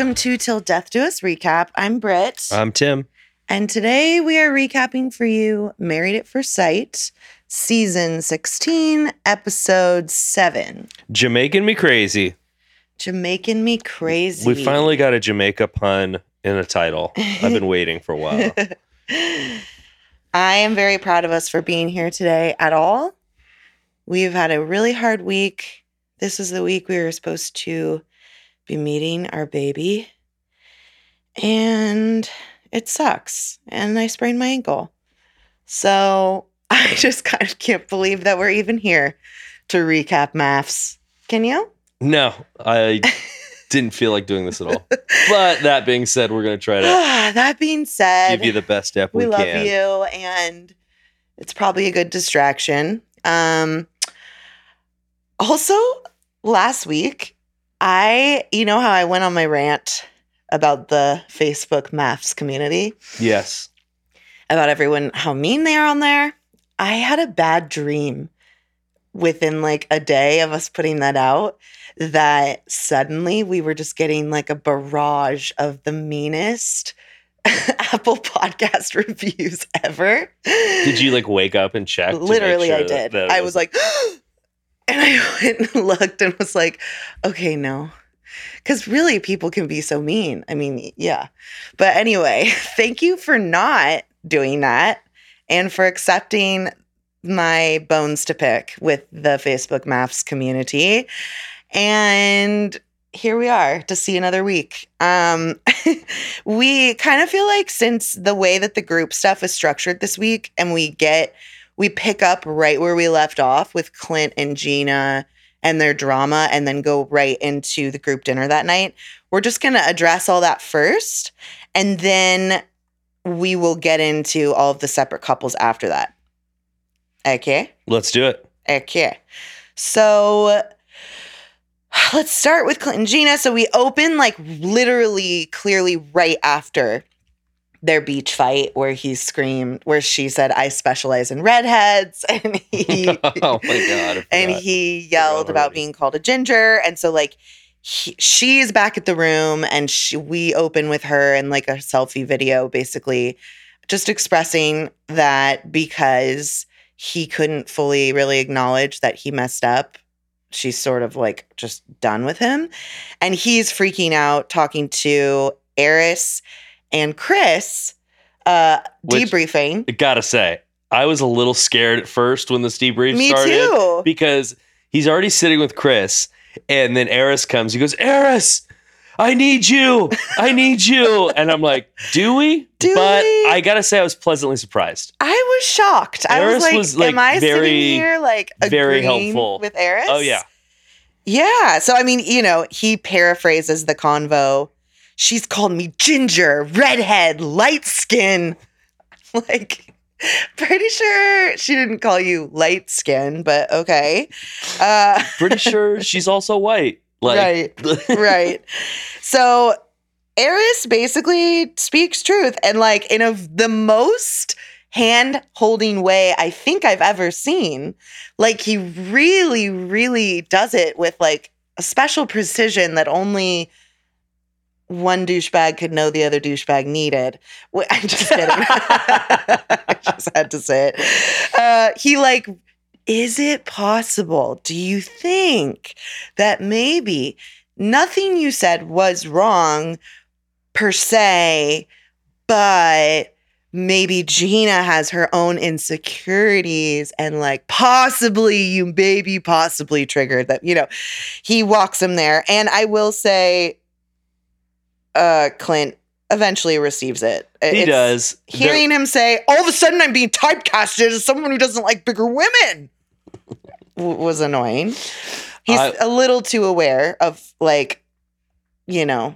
Welcome to Till Death Do Us Recap. I'm Britt. I'm Tim. and today we are recapping for you Married at First Sight, season 16, episode 7. Jamaican me crazy. Jamaican Me Crazy. We finally got a Jamaica pun in a title. I've been waiting for a while. I am very proud of us for being here today at all. We've had a really hard week. This is the week we were supposed to be meeting our baby. And it sucks. And I sprained my ankle. So I just kind of can't believe that we're even here to recap MAFS. Can you? No, I didn't feel like doing this at all. But that being said, we're going to try to that being said, give you the best step we, we love can. you and it's probably a good distraction um also last week i you know how i went on my rant about the facebook MAFS community Yes. about everyone how mean they are on there i had a bad dream within like a day of us putting that out that suddenly we were just getting like a barrage of the meanest apple podcast reviews ever Did you like wake up and check? literally i did i was like and i went and looked and was like okay no. Because really people can be so mean. I mean yeah. But anyway thank you for not doing that and for accepting my bones to pick with the facebook MAFS community. And here we are to see another week. Um, we kind of feel like since the way that the group stuff is structured this week, and we get we pick up right where we left off with Clint and Gina and their drama, and then go right into the group dinner that night. We're just gonna address all that first, and then we will get into all of the separate couples after that. Okay. Let's do it. Okay. So let's start with Clint and Gina. So we open like literally clearly right after their beach fight where he screamed where she said I specialize in redheads and he oh my god. And he yelled about being called a ginger and so like he, she's back at the room and she, we open with her and like a selfie video basically just expressing that because he couldn't fully really acknowledge that he messed up she's sort of like just done with him and he's freaking out talking to eris and chris uh Which- debriefing gotta say, I was a little scared at first when this debrief me started too because he's already sitting with Chris, and then Eris comes. He goes, Eris, I need you. I need you. And I'm like, do we? Do but we? I gotta say, I was pleasantly surprised. I was shocked. I was Eris like, was, like, am I very- sitting here like very helpful. with Eris? Oh yeah. Yeah. So I mean, you know, he paraphrases the convo. She's called me ginger, redhead, light skin. Like, pretty sure she didn't call you light skin, but okay. Uh, Pretty sure she's also white. Like right. right. So Eris basically speaks truth and like in a the most hand holding way I think I've ever seen. Like he really, really does it with like a special precision that only one douchebag could know the other douchebag needed. I'm just kidding. I just had to say it. Uh, he like, is it possible? Do you think that maybe nothing you said was wrong per se, but maybe Gina has her own insecurities and like possibly you maybe possibly triggered that, you know, he walks him there. And I will say, uh, Clint eventually receives it. he It's- does. Hearing him say, all of a sudden I'm being typecasted as someone who doesn't like bigger women w- was annoying. He's I- a little too aware of like, you know,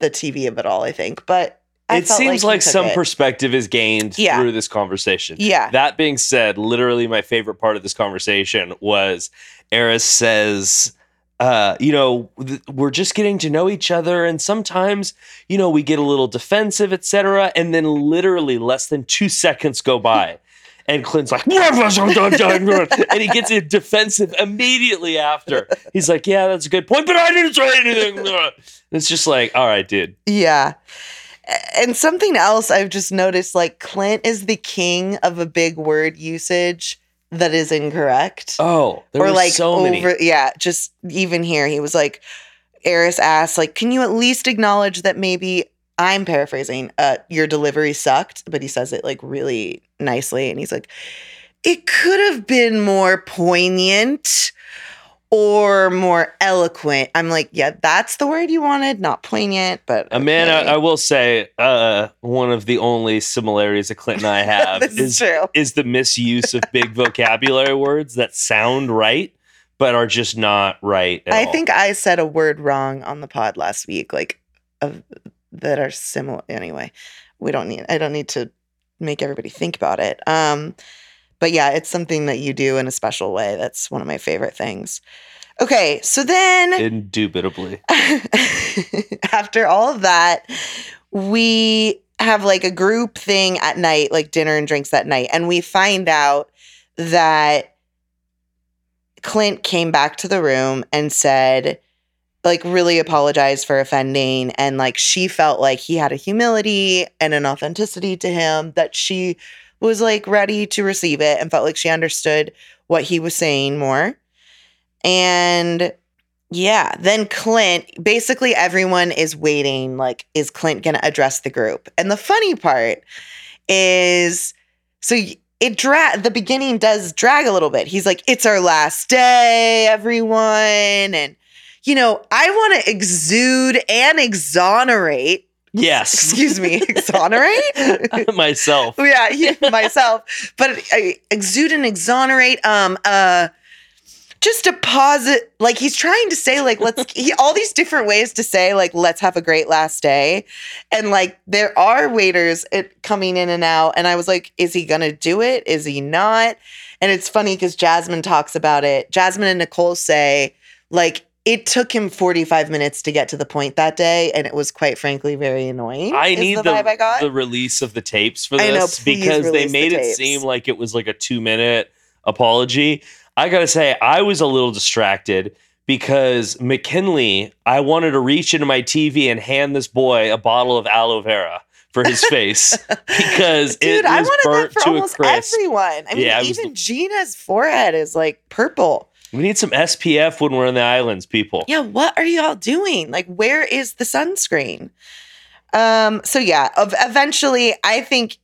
the TV of it all, I think. But I it seems he like, some it. perspective is gained Yeah. through this conversation. Yeah. That being said, literally my favorite part of this conversation was Eris says, uh, you know, th- we're just getting to know each other, and sometimes, you know, we get a little defensive, etc. And then literally less than two seconds go by. And Clint's like, and he gets it defensive immediately after. He's like, yeah, that's a good point, but I didn't say anything. And it's just like, all right, dude. Yeah. And something else I've just noticed like Clint is the king of a big word usage that is incorrect. Oh, there or were like so over many. yeah, just even here he was like Eris asked like can you at least acknowledge that maybe I'm paraphrasing uh your delivery sucked, but he says it like really nicely and he's like it could have been more poignant or more eloquent. I'm like, yeah, that's the word you wanted, not poignant, but Amanda, okay. I, I will say, uh, one of the only similarities that Clint and I have is is true. is the misuse of big vocabulary words that sound right but are just not right. At I all. think I said a word wrong on the pod last week, like of that are similar. Anyway, we don't need. I don't need to make everybody think about it. Um, but yeah, it's something that you do in a special way. That's one of my favorite things. Okay, so then indubitably. after all of that, we have like a group thing at night, like dinner and drinks that night, and we find out that Clint came back to the room and said, like, really apologized for offending. And like, she felt like he had a humility and an authenticity to him that she was like ready to receive it and felt like she understood what he was saying more. And yeah, then Clint, basically everyone is waiting like is Clint going to address the group? And the funny part is so it drag the beginning does drag a little bit. He's like it's our last day everyone and you know, I want to exude and exonerate. Yes. Excuse me, exonerate? Myself. yeah, yeah, myself. But I exude and exonerate. Um, uh, just deposit. Like he's trying to say, like let's he, all these different ways to say, like let's have a great last day, and like there are waiters it, coming in and out, and I was like, is he gonna do it? Is he not? And it's funny because Jasmine talks about it. Jasmine and Nicole say, like. It took him 45 minutes to get to the point that day, and it was quite frankly very annoying. I need the the, I the release of the tapes for I know, this because they release the made it seem like it was like a two minute apology. I gotta say, I was a little distracted because McKinley, I wanted to reach into my TV and hand this boy a bottle of aloe vera for his face because Dude, it I was wanted burnt that for to almost everyone. I mean, Yeah, it was even Gina's forehead is like purple. We need some SPF when we're in the islands, people. Yeah, what are y'all doing? Like, where is the sunscreen? Um, so yeah, ev- eventually I think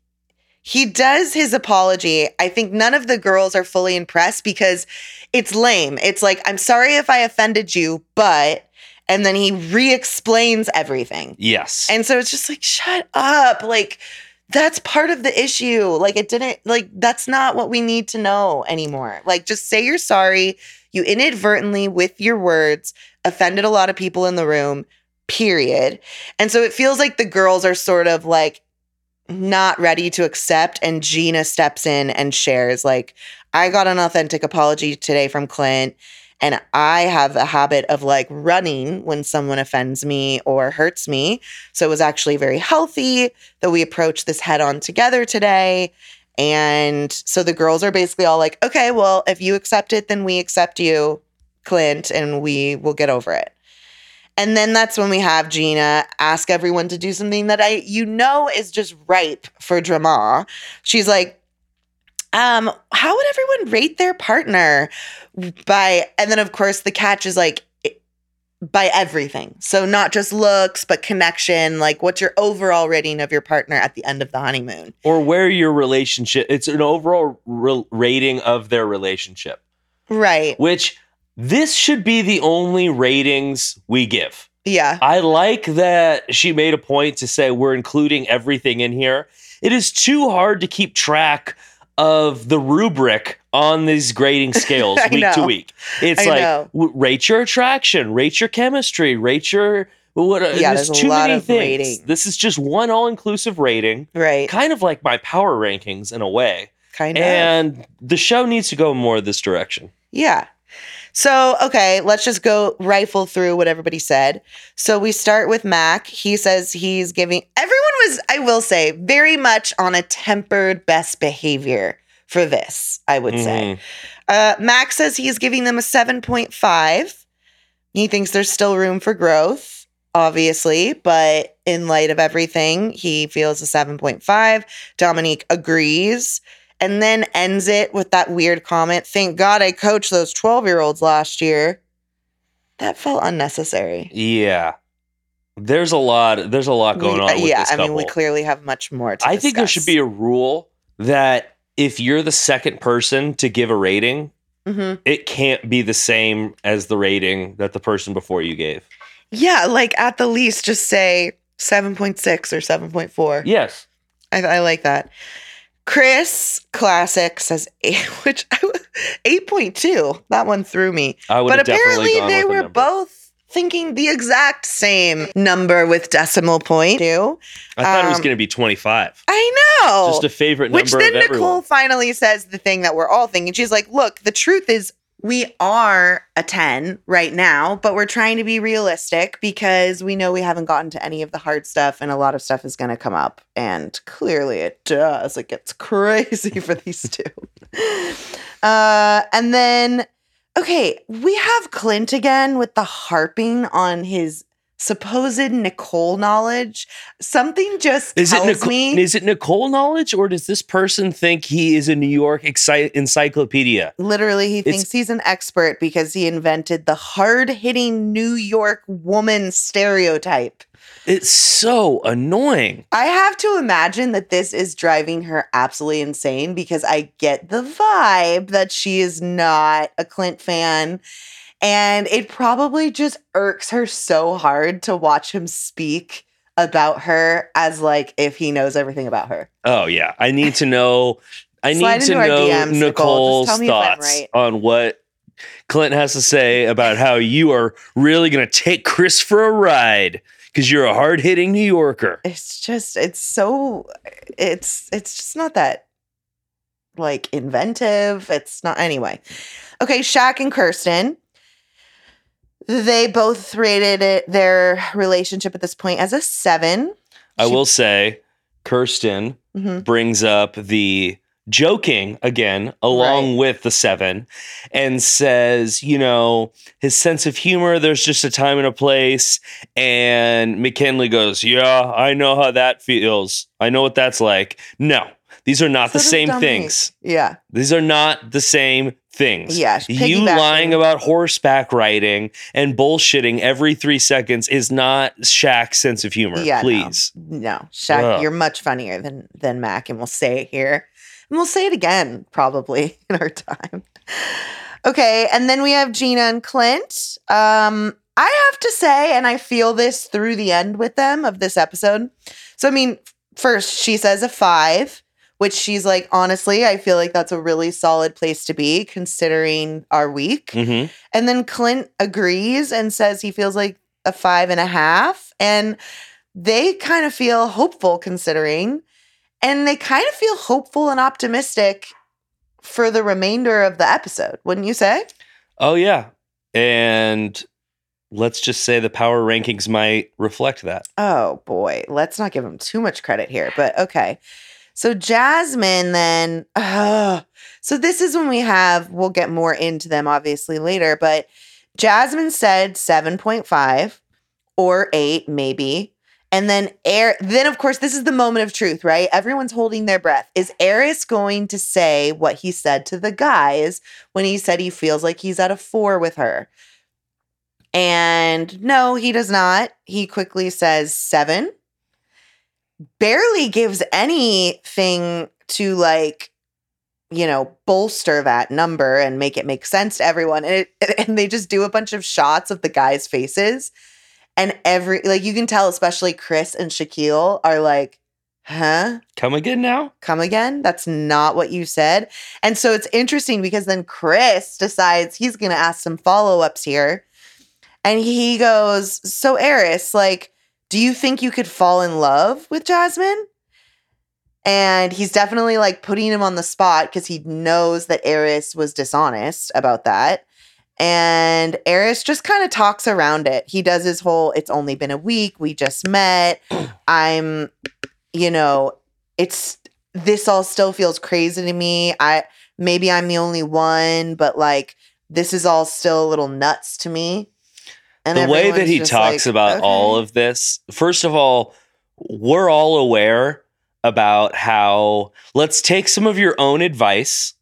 he does his apology. I think none of the girls are fully impressed because it's lame. It's like, I'm sorry if I offended you, but and then he re-explains everything. Yes. And so it's just like, shut up. Like, that's part of the issue. Like, it didn't, like, that's not what we need to know anymore. Like, just say you're sorry. You inadvertently, with your words, offended a lot of people in the room, period. And so it feels like the girls are sort of like not ready to accept. And Gina steps in and shares, like, I got an authentic apology today from Clint. And I have a habit of like running when someone offends me or hurts me. So it was actually very healthy that we approached this head on together today. And so the girls are basically all like, okay, well, if you accept it, then we accept you, Clint, and we will get over it. And then that's when we have Gina ask everyone to do something that I, you know, is just ripe for drama. She's like, um, how would everyone rate their partner by, and then of course the catch is like, by everything. So not just looks, but connection. Like, what's your overall rating of your partner at the end of the honeymoon? or where your relationship, it's an overall re- rating of their relationship, Right. which this should be the only ratings we give. Yeah. I like that she made a point to say we're including everything in here. It is too hard to keep track of the rubric on these grading scales week to week. It's I like know. w- rate your attraction, rate your chemistry, rate your what? Uh, yeah, there's there's a too lot many of things. rating. This is just one all-inclusive rating, Right. kind of like my power rankings in a way. Kind of. And the show needs to go more this direction. Yeah. So, okay, let's just go rifle through what everybody said. So, we start with Mac. He says he's giving everyone was, I will say, very much on a tempered best behavior for this, I would say. Mhm. Uh, Max says he's giving them a 7.5. He thinks there's still room for growth, obviously, but in light of everything, he feels a 7.5. Dominique agrees and then ends it with that weird comment Thank God I coached those 12 year olds last year. That felt unnecessary. Yeah. There's a lot. There's a lot going We- on. uh, yeah, I mean, we clearly have much more to I think there should be a rule that if you're the second person to give a rating, Mhm. it can't be the same as the rating that the person before you gave. Yeah, like at the least, just say 7.6 or 7.4. Yes. I, I like that. Chris Classic says eight, which I, 8.2. That one threw me. But apparently they were both thinking the exact same number with decimal point. too. I thought it was um, going to be 25. I know. Just a favorite number Which then Nicole everyone. finally says the thing that we're all thinking. She's like, look, the truth is we are a 10 right now, but we're trying to be realistic because we know we haven't gotten to any of the hard stuff and a lot of stuff is going to come up. And clearly it does. It gets crazy for these two. Uh, and then, okay, we have Clint again with the harping on his supposed Nicole knowledge. Something just Is it, Nicole, me. is it Nicole knowledge or does this person think he is a New York exci- encyclopedia? Literally, he It's- thinks he's an expert because he invented the hard hitting New York woman stereotype. It's so annoying. I have to imagine that this is driving her absolutely insane because I get the vibe that she is not a Clint fan. And it probably just irks her so hard to watch him speak about her as like if he knows everything about her. Oh yeah, I need to know. I need to know DMs, Nicole's tell me if I'm thoughts right. on what Clint has to say about how you are really going to take Chris for a ride because you're a hard hitting New Yorker. it's just it's so it's it's just not that like inventive it's not anyway okay Shaq and kirsten they both rated it their relationship at this point as a seven. I She- will say, Kirsten Mhm. brings up the joking again along Right. with the seven and says you know his sense of humor there's just a time and a place. And mckinley goes yeah i know how that feels. I know what that's like. No these are not So the same things. Yeah. These are not the same things. Yeah you lying about horseback riding and bullshitting every three seconds is not Shaq's sense of humor. Yeah, no. please. no. Shaq Ugh. you're much funnier than than Mac and we'll say it here. And we'll say it again probably in our time. Okay and then we have Gina and Clint. Um I have to say and I feel this through the end with them of this episode. So I mean first she says a 5 which she's like honestly I feel like that's a really solid place to be considering our week hmm and then Clint agrees and says he feels like a five and a half. And they kind of feel hopeful considering, and they kind of feel hopeful and optimistic for the remainder of the episode, wouldn't you say? Oh yeah, and let's just say the power rankings might reflect that. Oh boy, let's not give him too much credit here, but okay. So Jasmine then uh, so this is when we have we'll get more into them obviously later, but Jasmine said 7.5 or 8 maybe. And then Air then of course this is the moment of truth, right? Everyone's holding their breath. Is Eris going to say what he said to the guys when he said he feels like he's at a 4 with her? And no, he does not. He quickly says 7 barely gives anything to like you know bolster that number and make it make sense to everyone. And it, and they just do a bunch of shots of the guys faces. And every like you can tell especially Chris and Shaquille are like huh? Come again now? come again? That's not what you said. And so it's interesting because then Chris decides he's going to ask some follow-ups here. And he goes so Eris like do you think you could fall in love with Jasmine? And he's definitely like putting him on the spot because he knows that Eris was dishonest about that. And Eris just kind of talks around it. He does his whole, it's only been a week. We just met. I'm, you know, it's, this all still feels crazy to me. I maybe I'm the only one, but like this is all still a little nuts to me. And the way that he talks like, about all of this, first of all, we're all aware about how let's take some of your own advice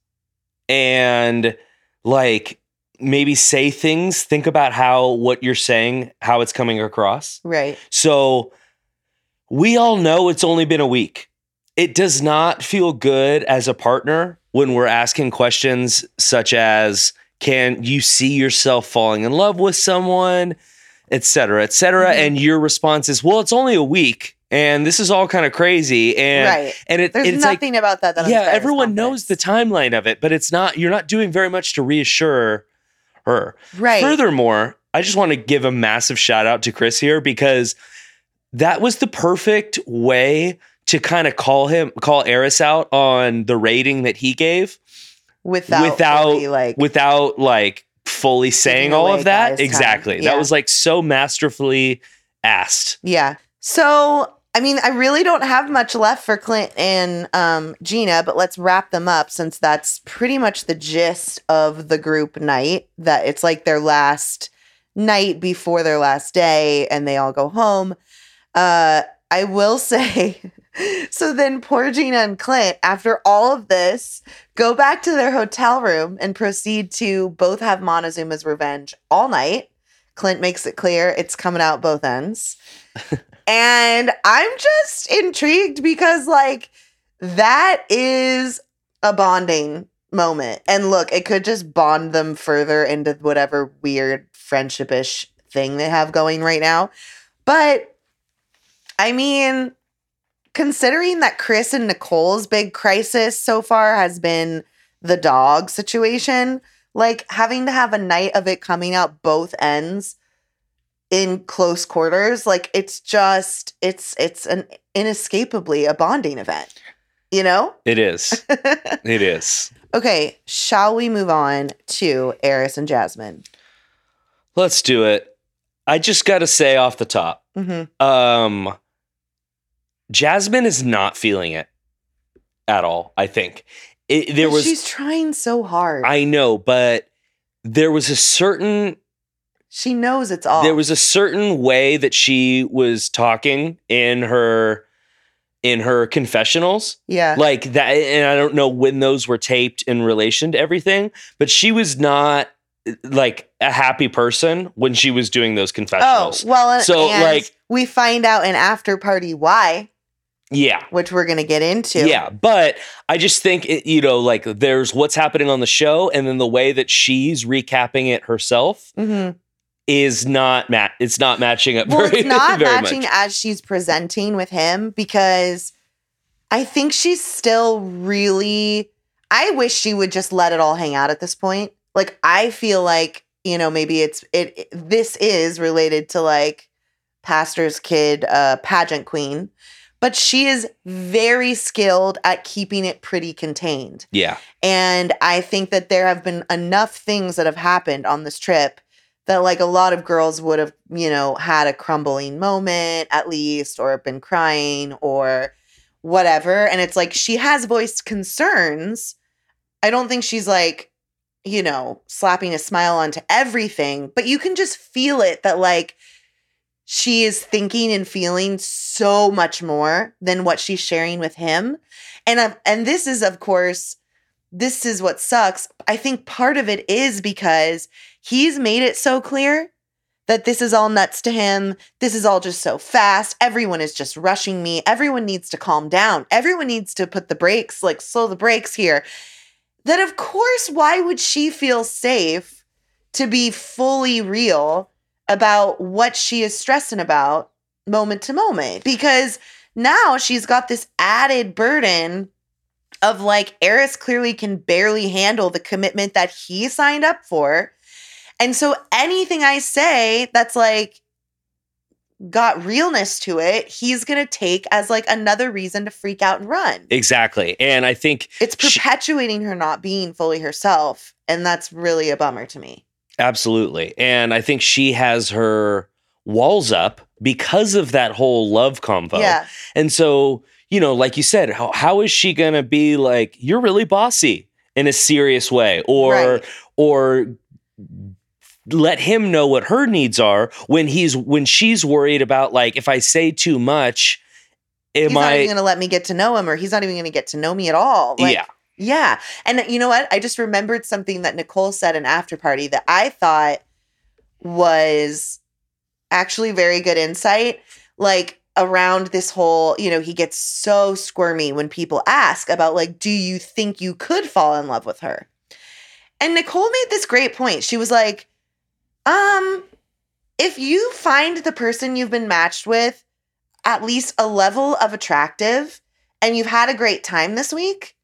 and like maybe say things, think about how what you're saying, how it's coming across. right. So we all know it's only been a week. It does not feel good as a partner when we're asking questions such as can you see yourself falling in love with someone, et cetera, et cetera. Mhm. And your response is, well, it's only a week and this is all kind of crazy. And, right. and it, There's it's like, nothing about that that yeah, everyone knows the timeline of it, but it's not, you're not doing very much to reassure her. Right. Furthermore, I just want to give a massive shout out to Chris here because that was the perfect way to kind of call him call Eris out on the rating that he gave without without- fully, like without like fully saying all of that. Exactly. Yeah. That was like so masterfully asked. Yeah. So, I mean, I really don't have much left for Clint and um, Gina, but let's wrap them up since that's pretty much the gist of the group night. That it's like their last night before their last day and they all go home. Uh, I will say, so then poor Gina and Clint, after all of this, go back to their hotel room and proceed to both have Montezuma's revenge all night. Clint makes it clear it's coming out both ends. and I'm just intrigued because, like, that is a bonding moment. And look, it could just bond them further into whatever weird friendshipish thing they have going right now. But I mean, considering that Chris and Nicole's big crisis so far has been the dog situation, like having to have a night of it coming out both ends in close quarters, like it's just it's it's an inescapably a bonding event. You know? It is. it is. Okay, shall we move on to Eris and Jasmine? Let's do it. I just got to say off the top, Mm-hmm. um, Jasmine is not feeling it at all. I think it, there was. she's trying so hard. I know, but there was a certain she knows it's all. there was a certain way that she was talking in her in her confessionals yeah. like that and i don't know when those were taped in relation to everything but she was not like a happy person when she was doing those confessionals. Oh confessionals well, So, and like- we find out in after party why, yeah which we're gonna get into. Yeah, but I just think it, you know, like there's what's happening on the show, and then the way that she's recapping it herself hmm is not mat. It's not matching up. Well, very, it's not matching much. as she's presenting with him because I think she's still really. I wish she would just let it all hang out at this point. Like I feel like you know maybe it's it. it- this is related to like pastor's kid, uh, pageant queen, but she is very skilled at keeping it pretty contained. Yeah, And I think that there have been enough things that have happened on this trip that like a lot of girls would have, you know, had a crumbling moment at least or been crying or whatever. And it's like she has voiced concerns. I don't think she's like, you know, slapping a smile onto everything, but you can just feel it that like she is thinking and feeling so much more than what she's sharing with him. And um, and this is of course this is what sucks. I think part of it is because he's made it so clear that this is all nuts to him. This is all just so fast. Everyone is just rushing me. Everyone needs to calm down. Everyone needs to put the brakes, like slow the brakes here. That, of course, why would she feel safe to be fully real about what she is stressing about moment to moment? Because now she's got this added burden of like Eris clearly can barely handle the commitment that he signed up for. And so anything I say that's like got realness to it, he's going to take as like another reason to freak out and run. exactly. And I think It's she- perpetuating her not being fully herself. And that's really a bummer to me. Absolutely, and I think she has her walls up because of that whole love convo. Yeah. And so, you know, like you said, how, how is she going to be like, you're really bossy in a serious way or, Right. or let him know what her needs are when he's, when she's worried about like, if I say too much, am he's not I, even going to let me get to know him, or he's not even going to get to know me at all. Like, yeah, Yeah. And you know what? I just remembered something that Nicole said in After Party that I thought was actually very good insight. Like around this whole, you know, he gets so squirmy when people ask about, like, do you think you could fall in love with her? And Nicole made this great point. She was like, um, if you find the person you've been matched with at least a level of attractive and you've had a great time this week,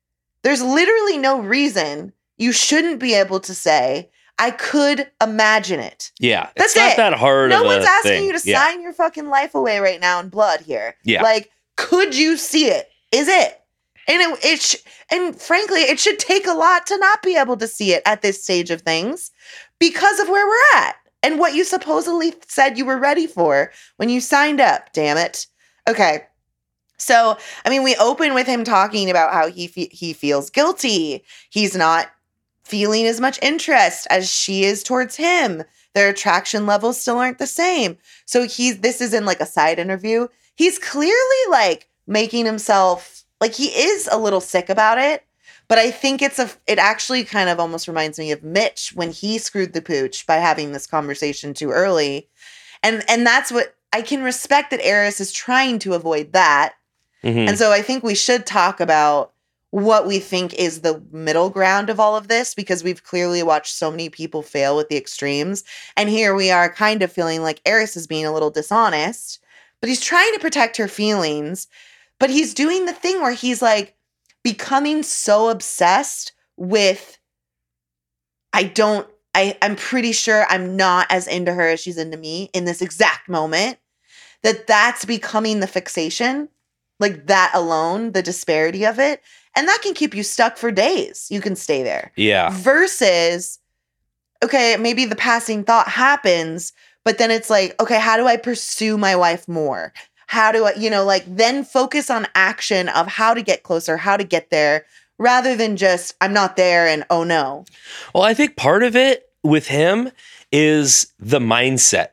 there's literally no reason you shouldn't be able to say, I could imagine it. yeah. That's it's not it. that hard No one's asking thing. you to yeah. sign your fucking life away right now in blood here. Yeah. Like, could you see it? Is it? And it, it sh- and frankly, it should take a lot to not be able to see it at this stage of things because of where we're at and what you supposedly said you were ready for when you signed up. Damn it. Okay. So, I mean, we open with him talking about how he fe- he feels guilty. He's not feeling as much interest as she is towards him. Their attraction levels still aren't the same. So he's this is in like a side interview. He's clearly like making himself like he is a little sick about it. But I think it's a it actually kind of almost reminds me of Mitch when he screwed the pooch by having this conversation too early. And and that's what I can respect that Eris is trying to avoid that. Mhm. And so I think we should talk about what we think is the middle ground of all of this because we've clearly watched so many people fail with the extremes. And here we are kind of feeling like Eris is being a little dishonest, but he's trying to protect her feelings. But he's doing the thing where he's like becoming so obsessed with, I don't, I, I'm pretty sure I'm not as into her as she's into me in this exact moment, that that's becoming the fixation like that alone, the disparity of it. And that can keep you stuck for days. You can stay there. yeah. Versus, okay, maybe the passing thought happens, but then it's like, okay, how do I pursue my wife more? How do I, you know, like then focus on action of how to get closer, how to get there, rather than just, I'm not there and oh no. Well, I think part of it with him is the mindset.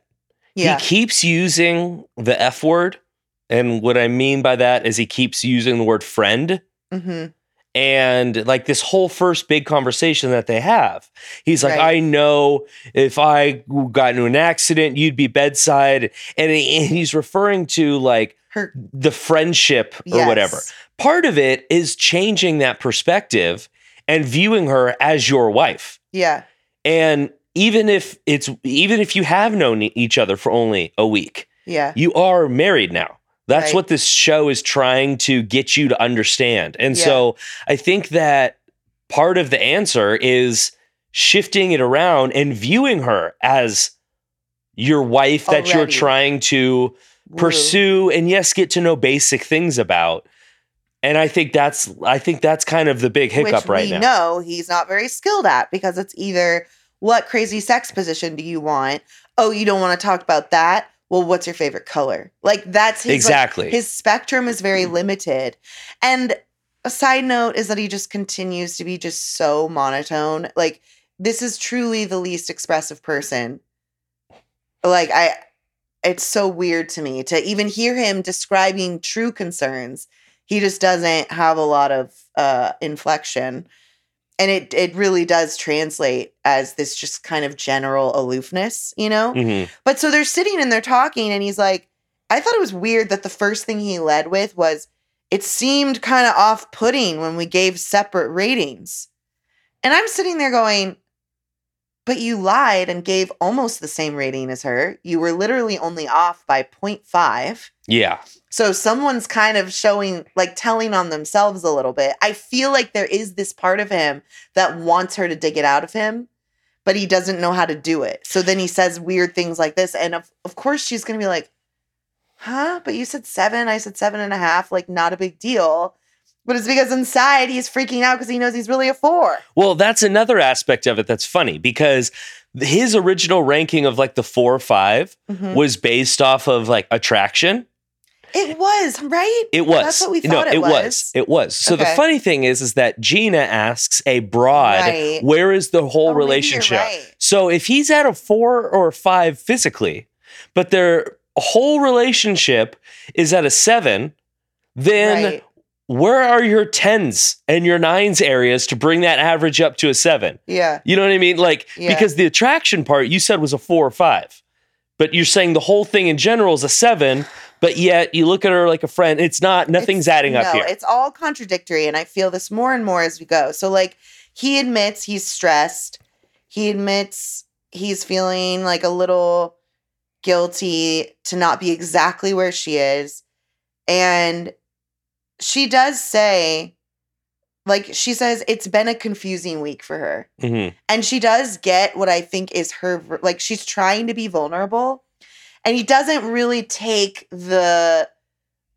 Yeah. He keeps using the F word. And what I mean by that is he keeps using the word friend. hmm And like this whole first big conversation that they have, he's like, Right. I know if I got into an accident, you'd be bedside. And, he- and he's referring to like Her, the friendship or yes. whatever. Part of it is changing that perspective and viewing her as your wife. Yeah. And even if it's even if you have known each other for only a week, Yeah. you are married now. That's Right. what this show is trying to get you to understand. And so I think that part of the answer is shifting it around and viewing her as your wife that you're trying to Woo. pursue and yes get to know basic things about. And I think that's I think that's kind of the big hiccup which right we now. know he's not very skilled at because it's either what crazy sex position do you want? Oh, you don't want to talk about that. Well, what's your favorite color? Like that's his like, Exactly. his spectrum is very limited. And a side note is that he just continues to be just so monotone. Like this is truly the least expressive person. Like I it's so weird to me to even hear him describing true concerns. He just doesn't have a lot of uh inflection. And it it really does translate as this just kind of general aloofness, you know? Mhm. But so they're sitting and they're talking, and he's like, I thought it was weird that the first thing he led with was it seemed kind of off putting when we gave separate ratings. And I'm sitting there going, but you lied and gave almost the same rating as her. You were literally only off by 0.5. Yeah. So someone's kind of showing, like telling on themselves a little bit. I feel like there is this part of him that wants her to dig it out of him, but he doesn't know how to do it. So then he says weird things like this. And of, of course, she's going to be like, huh? But you said seven. I said seven and a half. Like, not a big deal. But it's because inside he's freaking out because he knows he's really a four. Well, that's another aspect of it that's funny because his original ranking of like the four or 5 Mhm. was based off of like attraction. It was, right? It was. That's what we no, thought it was. was. It was. So the funny thing is, is that Gina asks a broad, Right. where is the whole Oh, relationship? right. So if he's at a four or five physically, but their whole relationship is at a seven, then Right. Where are your tens and your nines areas to bring that average up to a seven? Yeah. You know what I mean? Like, Yeah. because the attraction part you said was a four or five, but you're saying the whole thing in general is a seven, but yet you look at her like a friend. It's not, nothing's It's- adding up no, here. It's all contradictory, and I feel this more and more as we go. So, like, he admits he's stressed. He admits he's feeling like a little guilty to not be exactly where she is. And she does say, like, she says it's been a confusing week for her. Mhm. And she does get what I think is her, like, she's trying to be vulnerable. And he doesn't really take the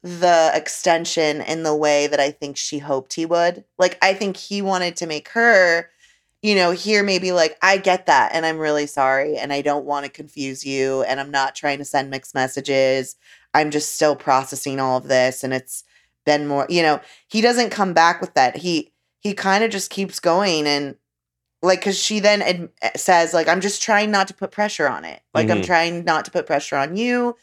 the extension in the way that I think she hoped he would. Like I think he wanted to make her, you know, hear maybe like I get that and I'm really sorry and I don't want to confuse you and I'm not trying to send mixed messages. I'm just still processing all of this and it's been more, you know, he doesn't come back with that. He he kind of just keeps going and like cuz she then ad- says like I'm just trying not to put pressure on it. Like I'm Mhm. trying not to put pressure on you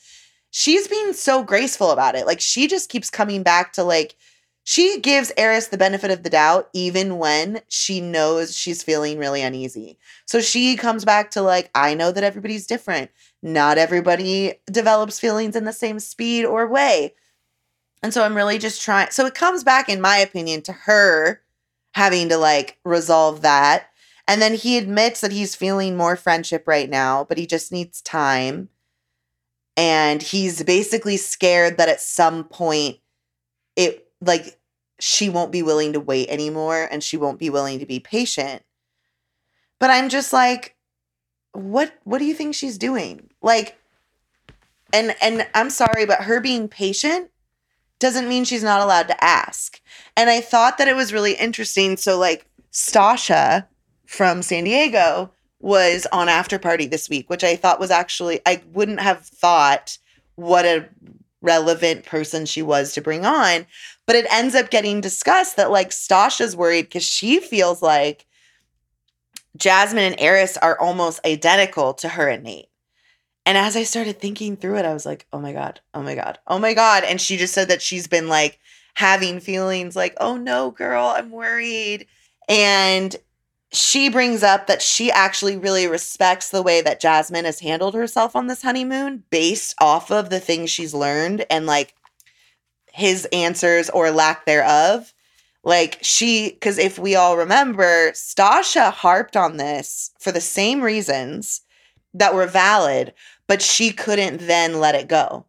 she's being so graceful about it. Like she just keeps coming back to like she gives Eris the benefit of the doubt even when she knows she's feeling really uneasy. So she comes back to like I know that everybody's different. Not everybody develops feelings in the same speed or way. And so I'm really just trying so it comes back in my opinion to her having to like resolve that. And then he admits that he's feeling more friendship right now, but he just needs time. And he's basically scared that at some point it like she won't be willing to wait anymore and she won't be willing to be patient. But i'm just like what what do you think she's doing? Like and and i'm sorry but her being patient doesn't mean she's not allowed to ask. And i thought that it was really interesting. So like Stacia from san diego was on after party this week, which I thought was actually I wouldn't have thought what a relevant person she was to bring on, but it ends up getting discussed that like Stacia's worried because she feels like Jasmine and Eris are almost identical to her and Nate. And as I started thinking through it, I was like, oh my God, oh my God, oh my God. And she just said that she's been like having feelings like, oh no, girl, I'm worried. And she brings up that she actually really respects the way that Jasmine has handled herself on this honeymoon based off of the things she's learned and like his answers or lack thereof. Like she, because if we all remember, Stacia harped on this for the same reasons that were valid, but she couldn't then let it go.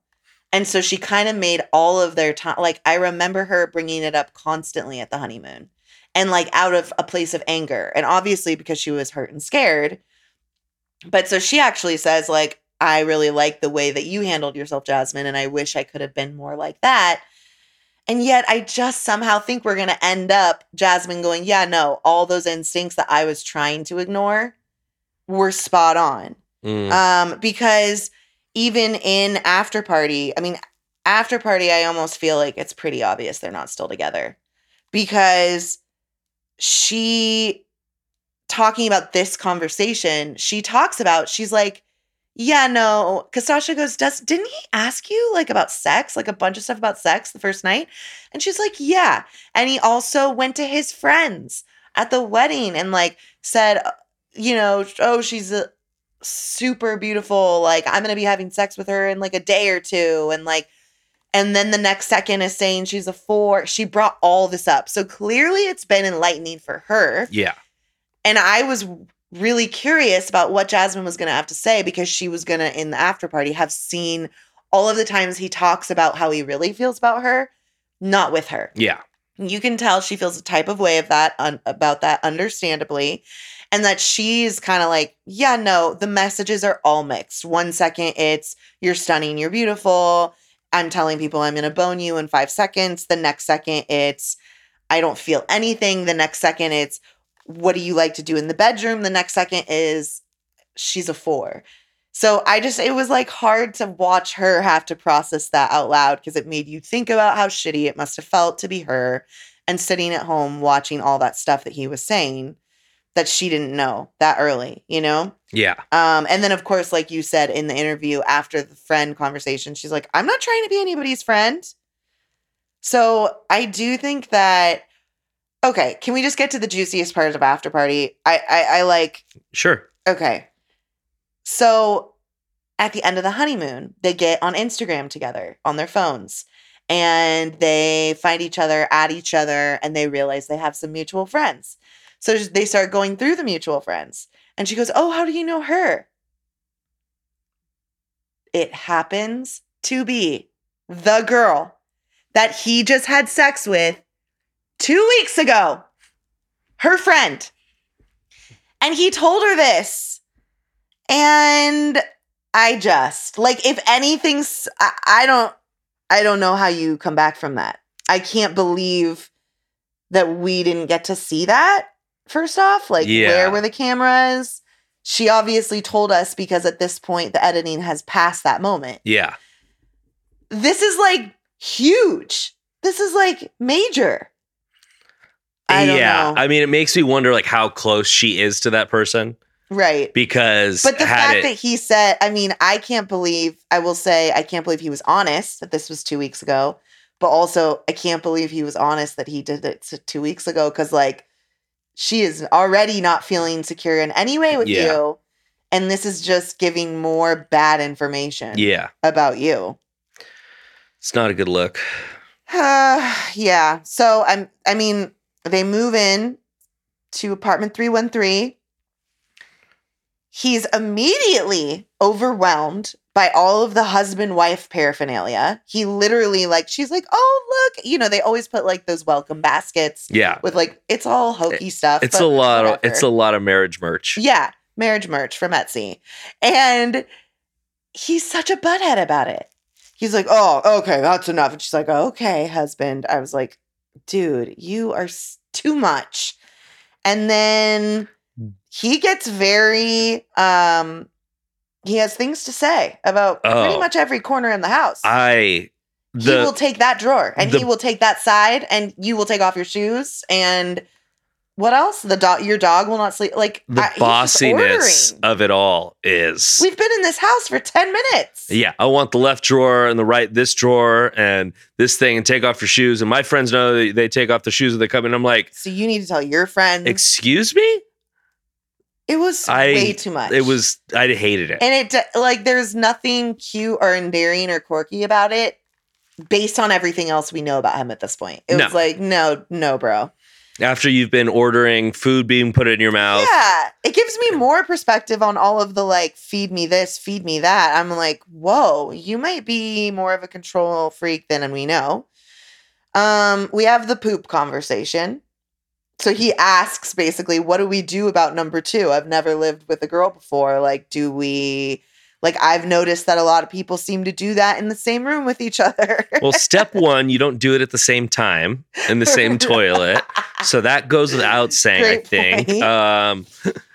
And so she kind of made all of their time. Like I remember her bringing it up constantly at the honeymoon and like out of a place of anger and obviously because she was hurt and scared but so she actually says like i really like the way that you handled yourself jasmine and i wish i could have been more like that and yet i just somehow think we're going to end up jasmine going yeah no all those instincts that i was trying to ignore were spot on Mm. um because even in after party i mean after party i almost feel like it's pretty obvious they're not still together. Because she talking about this conversation she talks about she's like yeah no because sasha goes does didn't he ask you like about sex like a bunch of stuff about sex the first night? And she's like yeah. And he also went to his friends at the wedding and like said uh, you know oh she's a super beautiful like i'm gonna be having sex with her in like a day or two and like and then the next second is saying she's a four she brought all this up so clearly it's been enlightening for her yeah. and i was really curious about what jasmine was gonna have to say because she was gonna in the after party have seen all of the times he talks about how he really feels about her not with her Yeah. you can tell she feels a type of way of that un- about that understandably and that she's kind of like yeah no the messages are all mixed. One second it's you're stunning you're beautiful. I'm telling people i'm going to bone you in 5 seconds. The next second it's i don't feel anything. The next second it's what do you like to do in the bedroom? The next second is she's a 4 So I just, it was like hard to watch her have to process that out loud because it made you think about how shitty it must have felt to be her and sitting at home watching all that stuff that he was saying that she didn't know that early, you know? Yeah. Um, and then of course, like you said in the interview after the friend conversation, she's like, I'm not trying to be anybody's friend. So I do think that okay, can we just get to the juiciest part of after party? I I, I like Sure. okay. So at the end of the honeymoon, they get on Instagram together on their phones and they find each other at each other and they realize they have some mutual friends. So they start going through the mutual friends. And she goes, Oh, how do you know her? It happens to be the girl that he just had sex with two weeks ago, her friend. And he told her this. And I just, like, if anything's, I, I don't, I don't know how you come back from that. I can't believe that we didn't get to see that first off like Yeah. where were the cameras? She obviously told us because at this point the editing has passed that moment. Yeah. this is like huge. This is like major. I don't yeah. know. I mean, it makes me wonder like how close she is to that person. Right. Because but the fact it, that he said i mean i can't believe i will say i can't believe he was honest that this was two weeks ago but also i can't believe he was honest that he did it two weeks ago because like she is already not feeling secure in any way with Yeah. you. And this is just giving more bad information yeah, about you. It's not a good look. yeah. So i'm i mean they move in to apartment 313 he's immediately overwhelmed by all of the husband wife paraphernalia. He literally like she's like oh look you know they always put like those welcome baskets Yeah. with like it's all hokey stuff It's a lot of it's a lot of marriage merch. yeah marriage merch from etsy. And he's such a butthead about it. He's like oh okay that's enough. And she's like okay husband. I was like dude you are too much. And then he gets very um he has things to say about pretty Oh. much every corner in the house. I he will take that drawer and he will take that side and you will take off your shoes and what else? The dog your dog will not sleep like the I- bossiness of it all is we've been in this house for 10 minutes. Yeah i want the left drawer and the right this drawer and this thing and take off your shoes and my friends know they take off their shoes when they come in. I'm like so you need to tell your friends. Excuse me it was I- way too much it was i hated it and it like there's nothing cute or endearing or quirky about it based on everything else we know about him at this point it No. was like no no bro after you've been ordering food being put in your mouth Yeah, it gives me more perspective on all of the like feed me this, feed me that. I'm like, whoa, you might be more of a control freak than we know. Um, we have the poop conversation. So he asks basically, what do we do about number two? I've never lived with a girl before. Like, do we like I've noticed that a lot of people seem to do that in the same room with each other. well step one you don't do it at the same time in the same toilet so that goes without saying i think um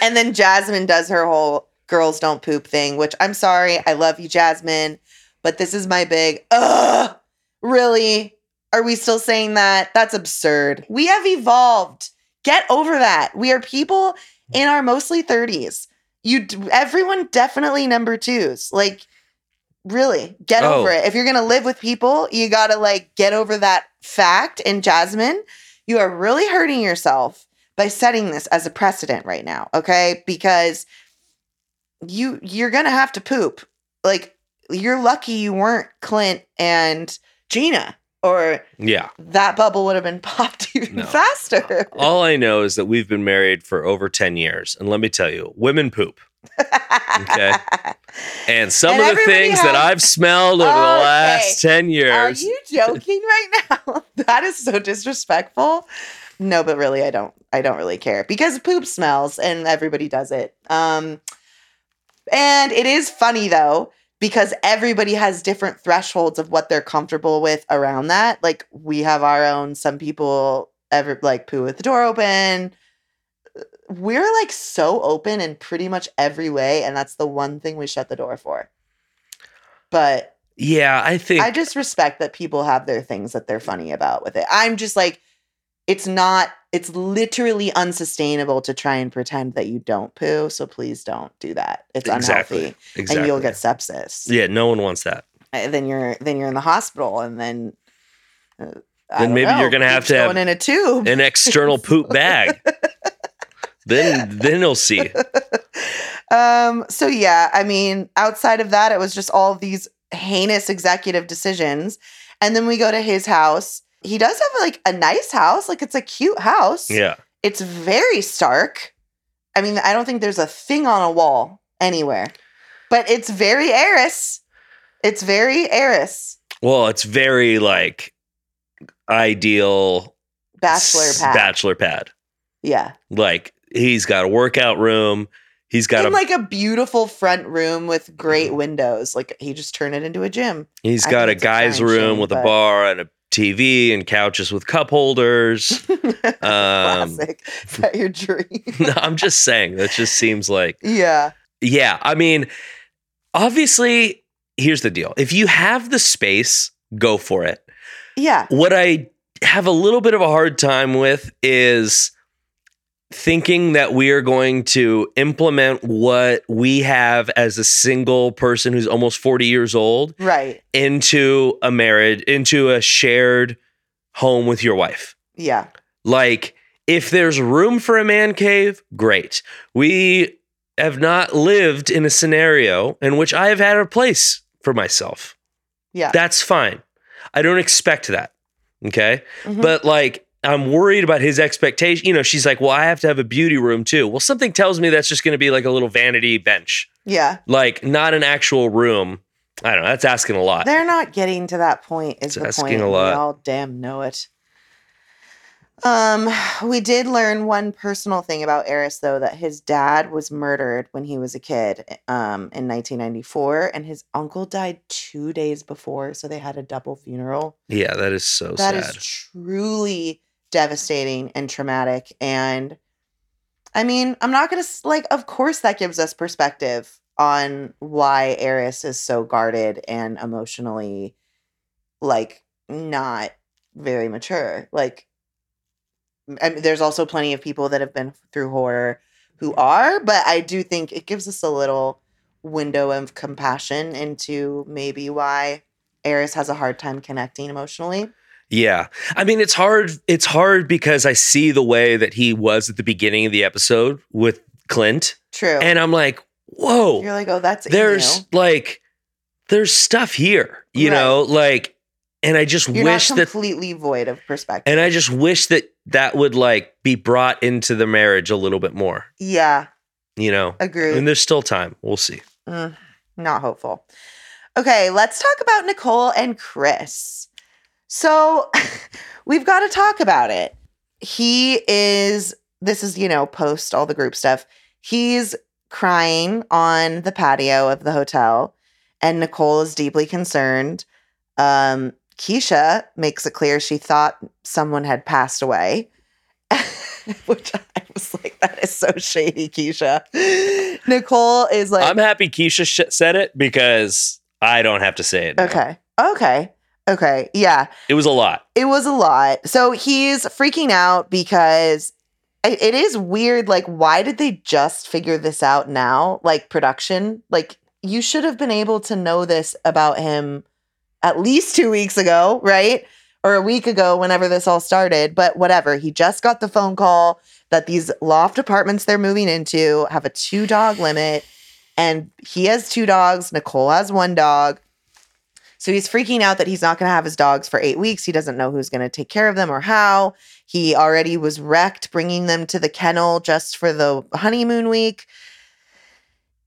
And then Jasmine does her whole girls don't poop thing, which I'm sorry. I love you, Jasmine. But this is my big, ugh, really? Are we still saying that? That's absurd. We have evolved. Get over that. We are people in our mostly 30s. You, everyone definitely number twos. Like, really, get Oh. over it. If you're gonna live with people, you gotta like get over that fact. And Jasmine, you are really hurting yourself by setting this as a precedent right now, okay? Because you you're gonna have to poop. Like you're lucky you weren't Clint and Gina, or yeah that bubble would have been popped even No. faster. all i know is that we've been married for over 10 years and let me tell you women poop Okay. and some And of the things that i've smelled over the last 10 years Are you joking right now? that is so disrespectful. No, but really, I don't. I don't really care because poop smells, and everybody does it. Um, and it is funny though because everybody has different thresholds of what they're comfortable with around that. Like we have our own. Some people ever like poo with the door open. we're like so open in pretty much every way, and that's the one thing we shut the door for. But Yeah, I think I just respect that people have their things that they're funny about with it. I'm just like, it's not, it's literally unsustainable to try and pretend that you don't poo. So please don't do that. It's exactly. unhealthy. Exactly. And you'll get sepsis. Yeah, no one wants that. And then you're then you're in the hospital and then uh, Then maybe you're gonna have to have in a tube. An external poop bag. then then you'll see. um so yeah i mean outside of that it was just all these heinous executive decisions and then we go to his house he does have like a nice house like it's a cute house. Yeah. it's very stark. I mean i don't think there's a thing on a wall anywhere but it's very heiress it's very heiress Well, it's very like ideal bachelor s- pad. Bachelor pad. yeah. Like he's got a workout room. He's got in a like a beautiful front room with great mm-hmm. windows. Like he just turned it into a gym. He's I got a think it's a guy's room with a bar and a TV and couches with cup holders. Um, Classic. Is that your dream? no, I'm just saying that just seems like yeah. Yeah, I mean, obviously, here's the deal. If you have the space, go for it. Yeah. What I have a little bit of a hard time with is thinking that we are going to implement what we have as a single person who's almost 40 years old Right. into a marriage, into a shared home with your wife. Yeah. Like, if there's room for a man cave, great. We have not lived in a scenario in which I have had a place for myself. Yeah. That's fine. I don't expect that. Okay. Mhm. But like, I'm worried about his expectation. You know, she's like, well, I have to have a beauty room too. Well, something tells me that's just going to be like a little vanity bench, yeah. like not an actual room. I don't know. That's asking a lot. They're not getting to that point, is It's the asking point. a lot. We all damn know it. Um, we did learn one personal thing about Airis, though, that his dad was murdered when he was a kid um, in 1994, and his uncle died two days before. So they had a double funeral. Yeah, that is so That is sad. truly devastating and traumatic. And I mean, I'm not going to, like, of course, that gives us perspective on why Airis is so guarded and emotionally, like, not very mature. Like, I mean, there's also plenty of people that have been through horror who are, but I do think it gives us a little window of compassion into maybe why Airis has a hard time connecting emotionally. Yeah. I mean, it's hard. It's hard because I see the way that he was at the beginning of the episode with Clint. True. And I'm like, whoa, You're like, oh, that's there's you. like, there's stuff here, you Right. know, like, and I just You're wish not that, completely void of perspective. and I just wish that that would like be brought into the marriage a little bit more, yeah, you know, agreed. and there's still time. We'll see. Mm, not hopeful. Okay, let's talk about Nicole and Chris. So we've got to talk about it. He is, this is, you know, post all the group stuff. He's crying on the patio of the hotel, and Nicole is deeply concerned. Um, Keisha makes it clear she thought someone had passed away. Which I was like, that is so shady, Keisha. Nicole is like, I'm happy Keisha sh- said it because I don't have to say it. now. Okay. Okay. Okay. Yeah. It was a lot. It was a lot. So he's freaking out because it is weird. Like, why did they just figure this out now? Like, production? Like, you should have been able to know this about him at least two weeks ago, right? Or a week ago, whenever this all started. But whatever. He just got the phone call that these loft apartments they're moving into have a two dog limit. And he has two dogs. Nicole has one dog. So he's freaking out that he's not going to have his dogs for eight weeks. He doesn't know who's going to take care of them or how. He already was wrecked bringing them to the kennel just for the honeymoon week.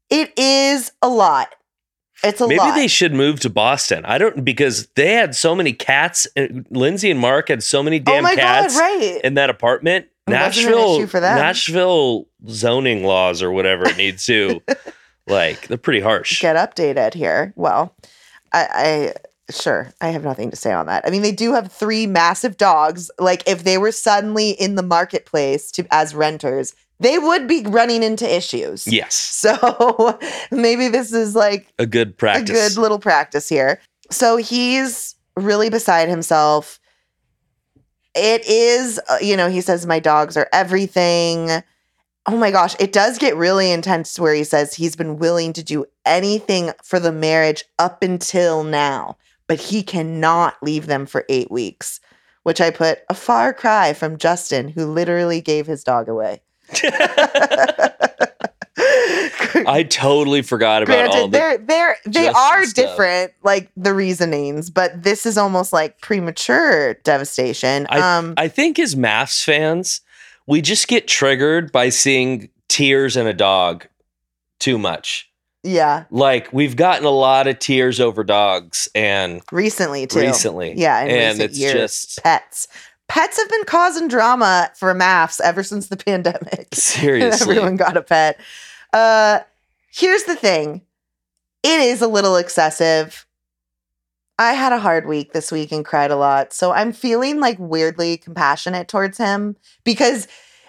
It is a lot. It's a lot. Maybe lot. they should move to Boston. I don't because they had so many cats. and Lindsay and Mark had so many oh damn my cats God, right. in that apartment. It Nashville. Nashville zoning laws or whatever it needs to, like they're pretty harsh. Get updated here. Well, I, I sure, I have nothing to say on that. I mean, they do have three massive dogs. Like, if they were suddenly in the marketplace to as renters, they would be running into issues. Yes. So maybe this is like A good practice. a good little practice here. So he's really beside himself. It is, uh, you know, he says, My dogs are everything. Oh my gosh, it does get really intense where he says he's been willing to do anything for the marriage up until now, but he cannot leave them for eight weeks, which I put a far cry from Justin, who literally gave his dog away. I totally forgot about all Granted, the. they're they're they are stuff. different, like the reasonings, but this is almost like premature devastation. um, I think as MAFS fans, we just get triggered by seeing tears in a dog too much. yeah, Like we've gotten a lot of tears over dogs, and recently too. recently, yeah, and it's years. just pets. Pets have been causing drama for MAFS ever since the pandemic. seriously. Everyone got a pet. Uh, here's the thing it is a little excessive. I had a hard week this week and cried a lot. So I'm feeling like weirdly compassionate towards him because,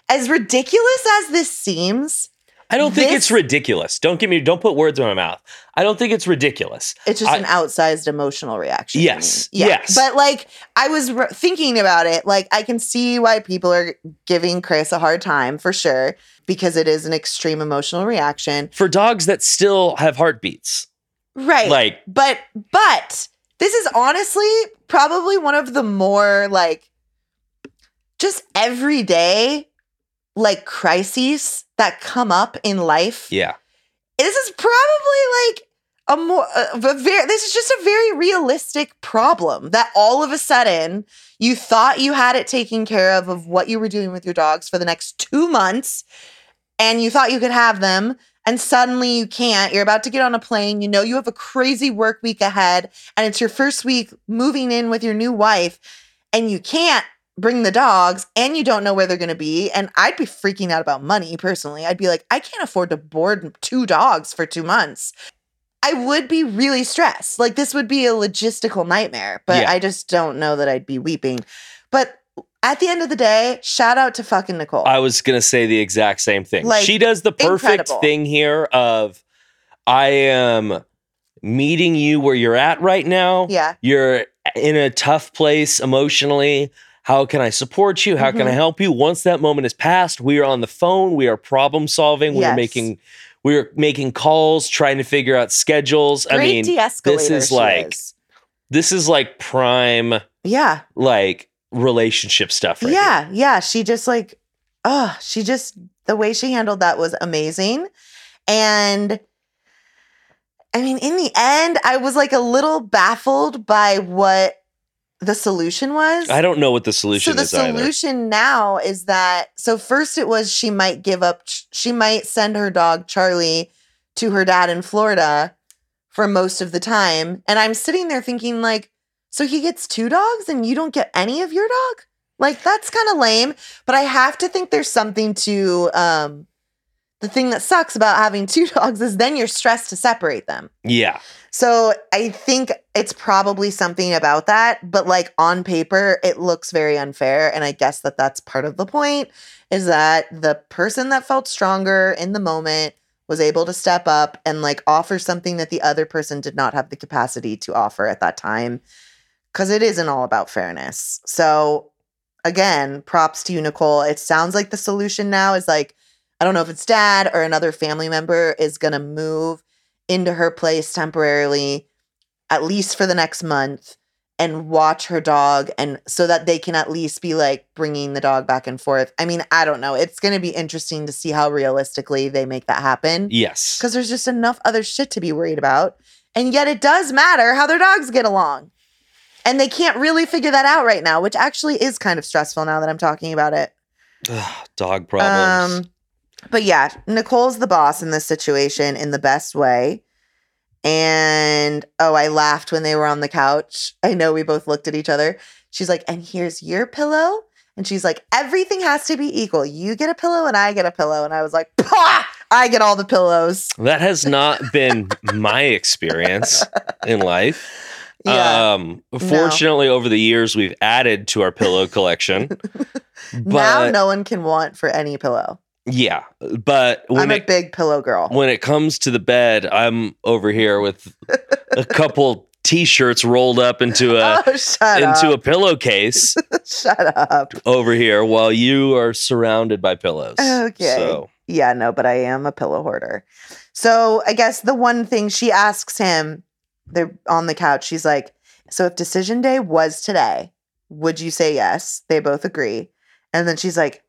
as ridiculous as this seems, I don't think This- it's ridiculous. Don't get me. Don't put words in my mouth. I don't think it's ridiculous. it's just I- an outsized emotional reaction. Yes. Yeah. yes. But like, I was re- thinking about it. Like, I can see why people are giving Chris a hard time for sure because it is an extreme emotional reaction. For dogs that still have heartbeats, Right. like But but this is honestly probably one of the more like just everyday like crises that come up in life. yeah, This is probably like a more a, a very this is just a very realistic problem that all of a sudden you thought you had it taken care of of what you were doing with your dogs for the next 2 months and you thought you could have them and suddenly you can't. You're about to get on a plane. You know you have a crazy work week ahead and it's your first week moving in with your new wife and you can't bring the dogs and you don't know where they're going to be and I'd be freaking out about money personally. I'd be like I can't afford to board two dogs for 2 months. I would be really stressed. Like this would be a logistical nightmare, but Yeah. I just don't know that I'd be weeping. But at the end of the day, shout out to fucking Nicole. I was gonna say the exact same thing. Like, she does the perfect incredible. thing here of I am meeting you where you're at right now. yeah. You're in a tough place emotionally. How can I support you? How can I Mhm. help you? Once that moment is passed, we are on the phone. We are problem solving. We are Yes. making we are making calls, trying to figure out schedules. I mean, this is like- is. this is like prime Yeah. like relationship stuff right here. yeah, yeah. She just like, oh, she just the way she handled that was amazing. And I mean, in the end, I was like a little baffled by what the solution was. I don't know what the solution is so the is either. solution now is that so first it was she might give up she might send her dog Charlie to her dad in Florida for most of the time and I'm sitting there thinking like so he gets two dogs and you don't get any of your dog like that's kind of lame but I have to think there's something to um the thing that sucks about having two dogs is then you're stressed to separate them Yeah. so I think it's probably something about that, but like on paper, it looks very unfair. And I guess that that's part of the point is that the person that felt stronger in the moment was able to step up and like offer something that the other person did not have the capacity to offer at that time. Cause it isn't all about fairness. So again, props to you, Nicole. It sounds like the solution now is like, I don't know if it's dad or another family member is going to move into her place temporarily, at least for the next month, and watch her dog, and so that they can at least be like bringing the dog back and forth. I mean, I don't know. It's going to be interesting to see how realistically they make that happen Yes. because there's just enough other shit to be worried about. And yet it does matter how their dogs get along. And they can't really figure that out right now, which actually is kind of stressful now that I'm talking about it. Ugh, dog problems. Um, but yeah, Nicole's the boss in this situation in the best way. And oh, I laughed when they were on the couch. I know we both looked at each other. She's like, and here's your pillow. And she's like, everything has to be equal. You get a pillow and I get a pillow. And I was like, Pah! I get all the pillows. that has not been my experience in life. Yeah. Um, fortunately, over the years, we've added to our pillow collection. now no one can want for any pillow. yeah, but when I'm a it big pillow girl. when it comes to the bed, I'm over here with a couple t-shirts rolled up into a oh, into up. a pillowcase shut up. over here while you are surrounded by pillows. Okay. So Yeah, no, but I am a pillow hoarder. So I guess the one thing she asks him, they're on the couch, she's like, So if decision day was today, would you say yes? They both agree. And then she's like,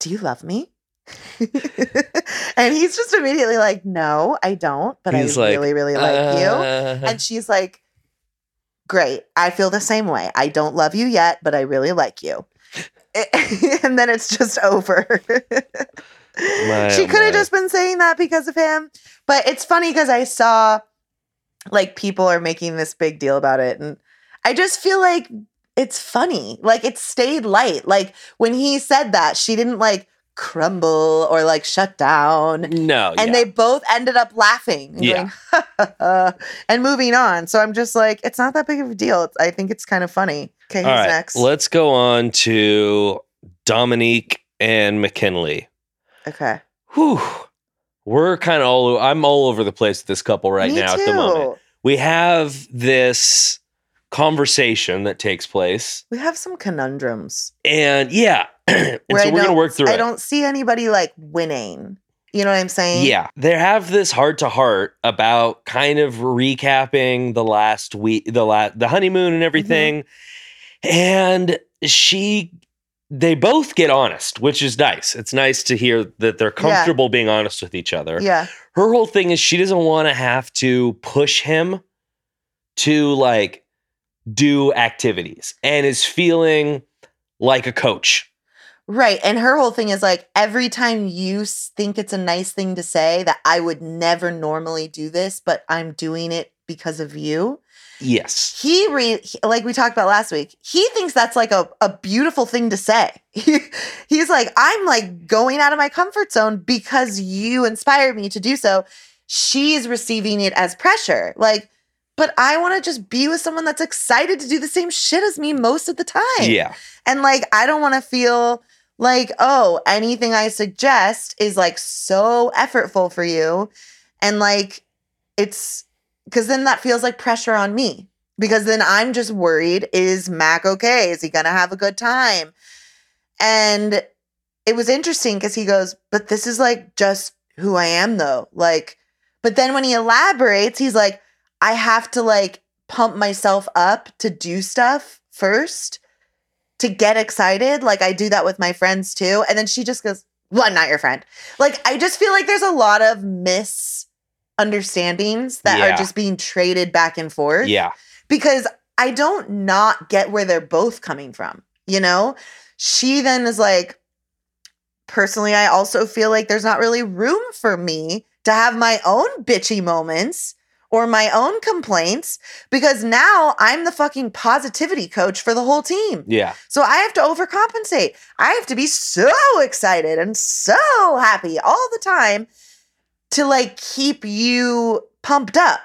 Do you love me? and he's just immediately like, No, I don't, but He's I like, really, really like you. uh, And she's like, Great. I feel the same way. I don't love you yet, but I really like you. and then it's just over. My, she oh could have just been saying that because of him. But it's funny because I saw like people are making this big deal about it. And I just feel like it's funny. Like it stayed light. Like when he said that, she didn't like crumble or like shut down. no, And yeah. they both ended up laughing and, Yeah. going, and moving on. So I'm just like, it's not that big of a deal. It's, I think it's kind of funny. Okay, who's right, next? let's go on to Domynique and McKinley. okay. Whew. We're kind of all I'm all over the place with this couple right Me now too. at the moment. We have this conversation that takes place. We have some conundrums. And yeah, and so we're going to work through I it. don't see anybody like winning. You know what I'm saying? Yeah, they have this heart to heart about kind of recapping the last week, the la- the honeymoon and mm-hmm. everything. And she, they both get honest, which is nice. It's nice to hear that they're comfortable being honest with each other. Yeah. Her whole thing is she doesn't want to have to push him to like do activities and is feeling like a coach. Right. And her whole thing is like every time you think it's a nice thing to say that I would never normally do this, but I'm doing it because of you. Yes. He re like we talked about last week, he thinks that's like a, a beautiful thing to say. He's like, I'm like going out of my comfort zone because you inspired me to do so. She's receiving it as pressure. Like, but I want to just be with someone that's excited to do the same shit as me most of the time. Yeah. And like, I don't want to feel like, oh, anything I suggest is like so effortful for you. And like, it's because then that feels like pressure on me. Because then I'm just worried is Mack okay? Is he going to have a good time? And it was interesting because he goes, but this is like just who I am though. Like, but then when he elaborates, he's like, I have to like pump myself up to do stuff first to get excited. Like I do that with my friends too. And then she just goes, Well, I'm not your friend. Like I just feel like there's a lot of misunderstandings that Yeah. are just being traded back and forth Yeah. because I don't not get where they're both coming from. You know, she then is like, personally, I also feel like there's not really room for me to have my own bitchy moments or my own complaints because now I'm the fucking positivity coach for the whole team. Yeah. So I have to overcompensate. I have to be so excited and so happy all the time to like keep you pumped up.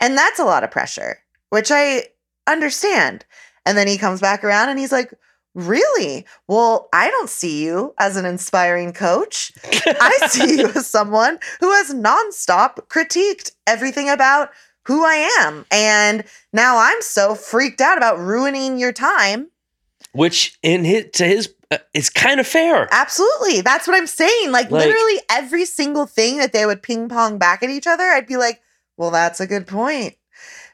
And that's a lot of pressure, which I understand. And then he comes back around and he's like, Really? Well, I don't see you as an inspiring coach. I see you as someone who has nonstop critiqued everything about who I am. And now I'm so freaked out about ruining your time Which in his to his uh, is kind of fair. Absolutely. That's what I'm saying. Like, Like- literally every single thing that they would ping pong back at each other, I'd be like, well, that's a good point.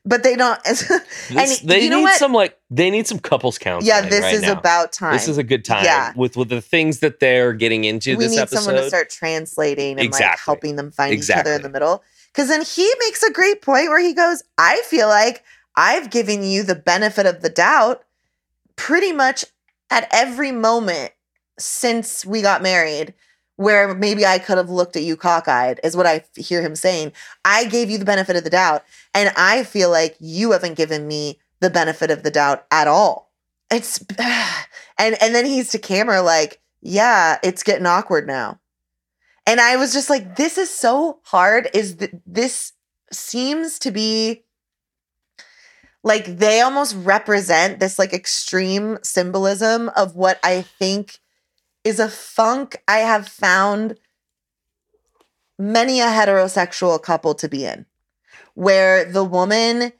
But they don't. This- they you know need what? some like they need some couples counseling. yeah, this right is now. about time. This is a good time Yeah. with with the things that they're getting into we this need episode. someone to start translating and like helping them find each other in the middle. Because then he makes a great point where he goes, I feel like I've given you the benefit of the doubt pretty much at every moment since we got married where maybe I could have looked at you cockeyed, is what I hear him saying. I gave you the benefit of the doubt, and I feel like you haven't given me the benefit of the doubt at all. It's and and then he's to camera like, yeah, it's getting awkward now. And I was just like, this is so hard. Is that this seems to be like they almost represent this like extreme symbolism of what I think is a funk I have found many a heterosexual couple to be in, where the woman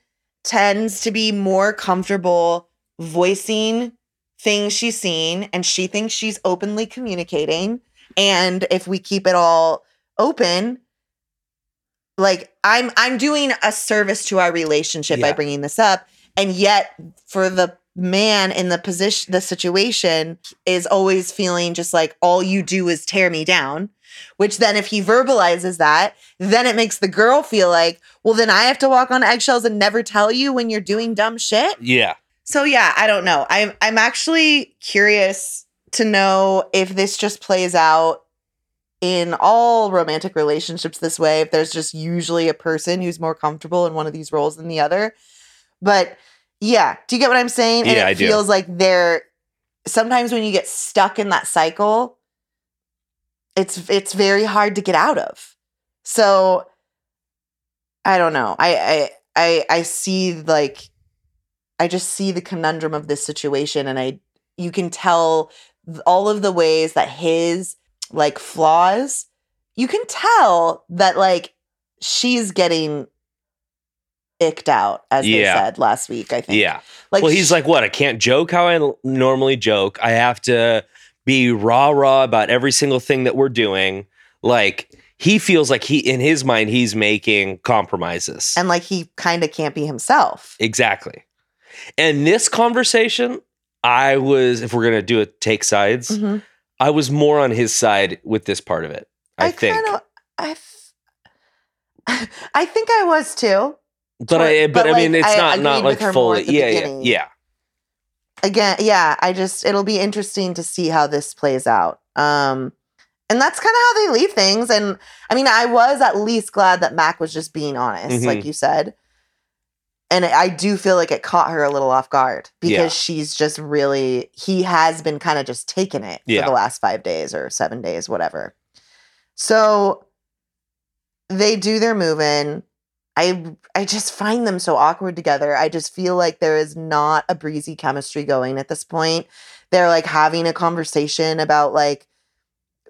tends to be more comfortable voicing things she's seen and she thinks she's openly communicating. And if we keep it all open, like I'm I'm doing a service to our relationship by bringing this up. And yet for the man in the position the situation is always feeling just like all you do is tear me down which then if he verbalizes that then it makes the girl feel like well then i have to walk on eggshells and never tell you when you're doing dumb shit Yeah. so yeah i don't know i'm i'm actually curious to know if this just plays out in all romantic relationships this way if there's just usually a person who's more comfortable in one of these roles than the other. But yeah do you get what i'm saying? And Yeah, it I do. feels like they're sometimes when you get stuck in that cycle it's it's very hard to get out of. So i don't know. I i i, I see like i just see the conundrum of this situation and i you can tell all of the ways that his like flaws you can tell that like she's getting icked out as they said last week i think Yeah. like well, he's sh- like, what? I can't joke how I l- normally joke. I have to be rah rah about every single thing that we're doing. Like, he feels like he, in his mind, he's making compromises. and like he kind of can't be himself exactly. And this conversation, I was, if we're to do it, take sides, Mhm. I was more on his side with this part of it. I, think. kind of I I think I was too. but I, but, but, I mean, it's I not, not like fully. Yeah, yeah, yeah. Again, yeah, I just it'll be interesting to see how this plays out. Um and that's kind of how they leave things and I mean, I was at least glad that Mack was just being honest, Mhm. like you said. And I do feel like it caught her a little off guard because Yeah. she's just really he has been kind of just taking it Yeah. for the last 5 days or 7 days whatever. So they do their move in. I I just find them so awkward together. I just feel like there is not a breezy chemistry going at this point. They're like having a conversation about like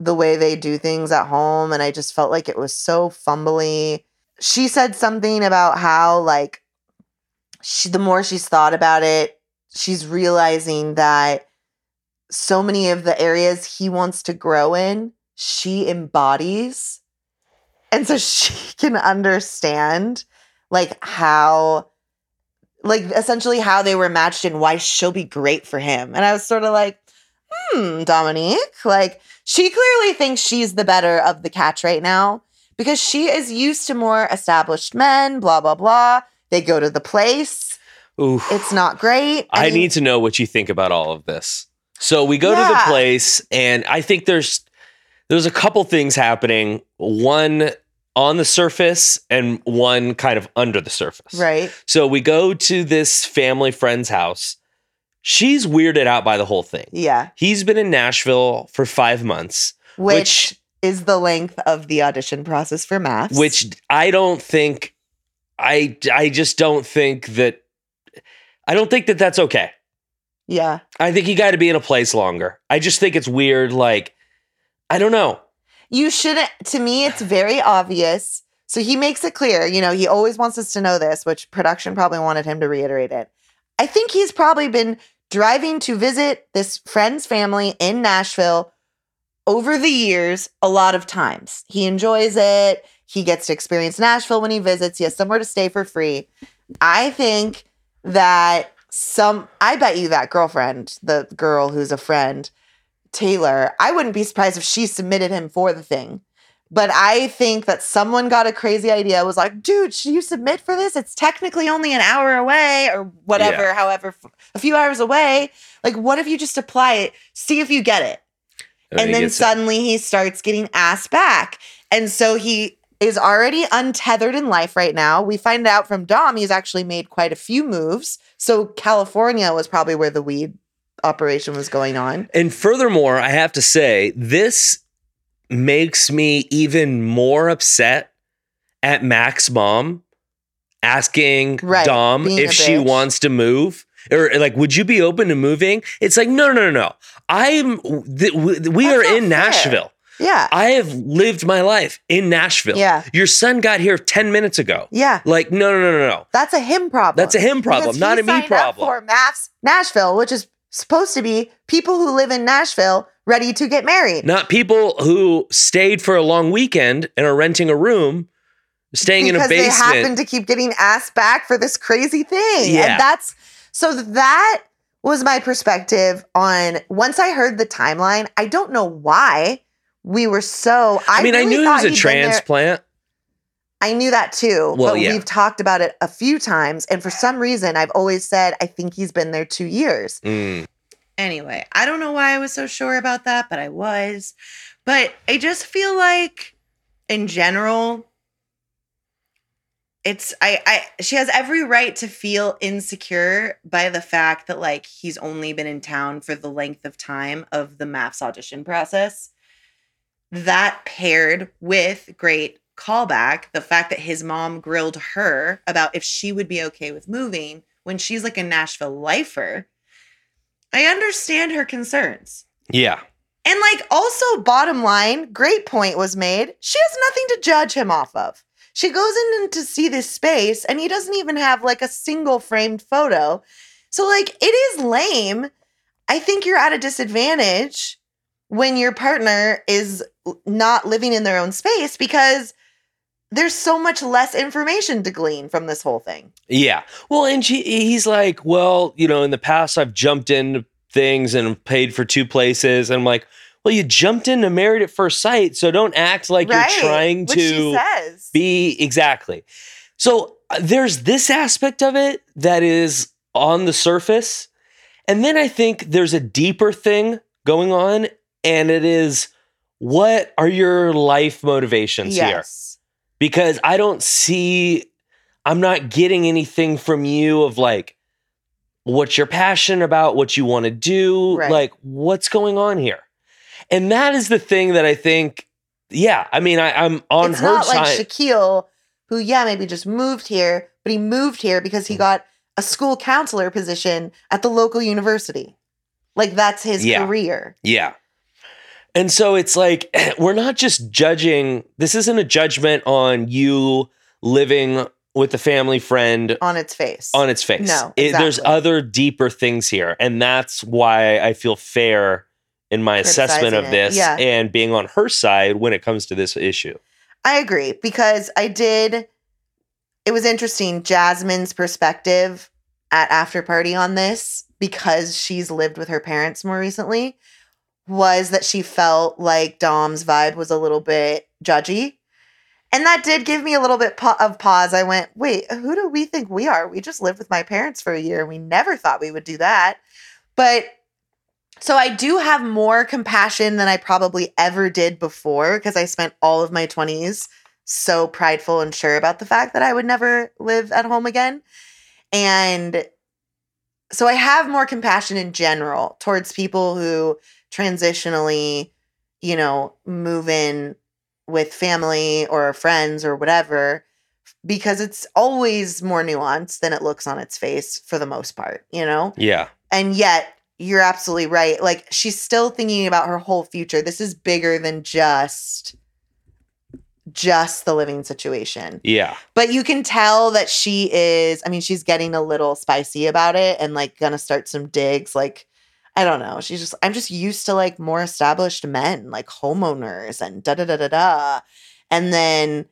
the way they do things at home and I just felt like it was so fumbly. She said something about how like she the more she's thought about it, she's realizing that so many of the areas he wants to grow in, she embodies. And so she can understand like how like essentially how they were matched and why she'll be great for him. And I was sort of like, hmm, Domynique, like she clearly thinks she's the better of the catch right now because she is used to more established men, blah, blah, blah. They go to the place. Oof. It's not great. I, mean, need to know what you think about all of this. So we go to the place, and I think there's there's a couple things happening. One on the surface, and one kind of under the surface. right. So we go to this family friend's house. She's weirded out by the whole thing. Yeah. He's been in Nashville for five months, Which, Which- is the length of the audition process for MAFS. which I don't think. I I just don't think that. I don't think that that's okay. yeah. I think you got to be in a place longer. I just think it's weird. Like, I don't know. You shouldn't, to me, it's very obvious. So he makes it clear, you know, he always wants us to know this, which production probably wanted him to reiterate it. I think he's probably been driving to visit this friend's family in Nashville over the years a lot of times. He enjoys it. He gets to experience Nashville when he visits. He has somewhere to stay for free. I think that some, I bet you that girlfriend, the girl who's a friend, Taylor, I wouldn't be surprised if she submitted him for the thing. But I think that someone got a crazy idea, was like, dude, should you submit for this? It's technically only an hour away or whatever, however, f- a few hours away. Like, what if you just apply it, see if you get it? he and then gets it. suddenly he starts getting asked back. And so he is already untethered in life right now. We find out from Dom he's actually made quite a few moves. So California was probably where the weed operation was going on. And furthermore, I have to say, this makes me even more upset at Mack's mom asking Right, Dom if she wants to move or like, would you be open to moving? It's like, no, no, no, no. I'm. Th- we That's are in fair. Nashville. Yeah. I have lived my life in Nashville. Yeah. Your son got here ten minutes ago. yeah. Like, no, no, no, no, no. That's a him problem. That's a him problem, not a me problem. For MAFS Nashville, which is supposed to be people who live in Nashville ready to get married. Not people who stayed for a long weekend and are renting a room, staying in a because they basement. happen to keep getting asked back for this crazy thing. Yeah. And that's so that was my perspective on once I heard the timeline. I don't know why we were so I, I mean, I knew it thought was a he'd been there- transplant. I knew that too. Well, but yeah. we've talked about it a few times. And for some reason, I've always said I think he's been there two years. Mm. Anyway, I don't know why I was so sure about that, but I was. But I just feel like in general it's I I she has every right to feel insecure by the fact that like he's only been in town for the length of time of the MAFS audition process. That paired with great callback, the fact that his mom grilled her about if she would be okay with moving when she's like a Nashville lifer. I understand her concerns. Yeah. And like also bottom line, great point was made. She has nothing to judge him off of. She goes in to see this space and he doesn't even have like a single framed photo. So like it is lame. I think you're at a disadvantage when your partner is not living in their own space because there's so much less information to glean from this whole thing. Yeah. Well, and she, he's like, well, you know, in the past I've jumped into things and paid for two places. And I'm like, well, you jumped into married at first sight. So don't act like Right, you're trying which to be exactly. So uh, there's this aspect of it that is on the surface. And then I think there's a deeper thing going on. And it is what are your life motivations here? because I don't see, I'm not getting anything from you of like what you're passionate about, what you want to do, Right. like what's going on here. And that is the thing that I think, yeah, I mean, I, I'm on it's her not side. like Shaquille, who yeah maybe just moved here, but he moved here because Mm. he got a school counselor position at the local university. Like that's his Yeah. career. Yeah. And so it's like, we're not just judging, this isn't a judgment on you living with a family friend on its face. on its face. No, It- there's other deeper things here. And that's why I feel fair in my assessment of this yeah. and being on her side when it comes to this issue. I agree because I did. It was interesting, Jasmine's perspective at after party on this because she's lived with her parents more recently was that she felt like Dom's vibe was a little bit judgy. And that did give me a little bit of pause. I went, wait, who do we think we are? We just lived with my parents for a year we never thought we would do that. But so I do have more compassion than I probably ever did before because I spent all of my 20s so prideful and sure about the fact that I would never live at home again. And so I have more compassion in general towards people who transitionally, you know, move in with family or friends or whatever because it's always more nuanced than it looks on its face for the most part, you know? Yeah. And yet, you're absolutely right. Like, she's still thinking about her whole future. This is bigger than just just the living situation. Yeah. But you can tell that she is, I mean, she's getting a little spicy about it and like gonna start some digs. Like, I don't know. She's just, I'm just used to like more established men, like homeowners and da da da da da. And then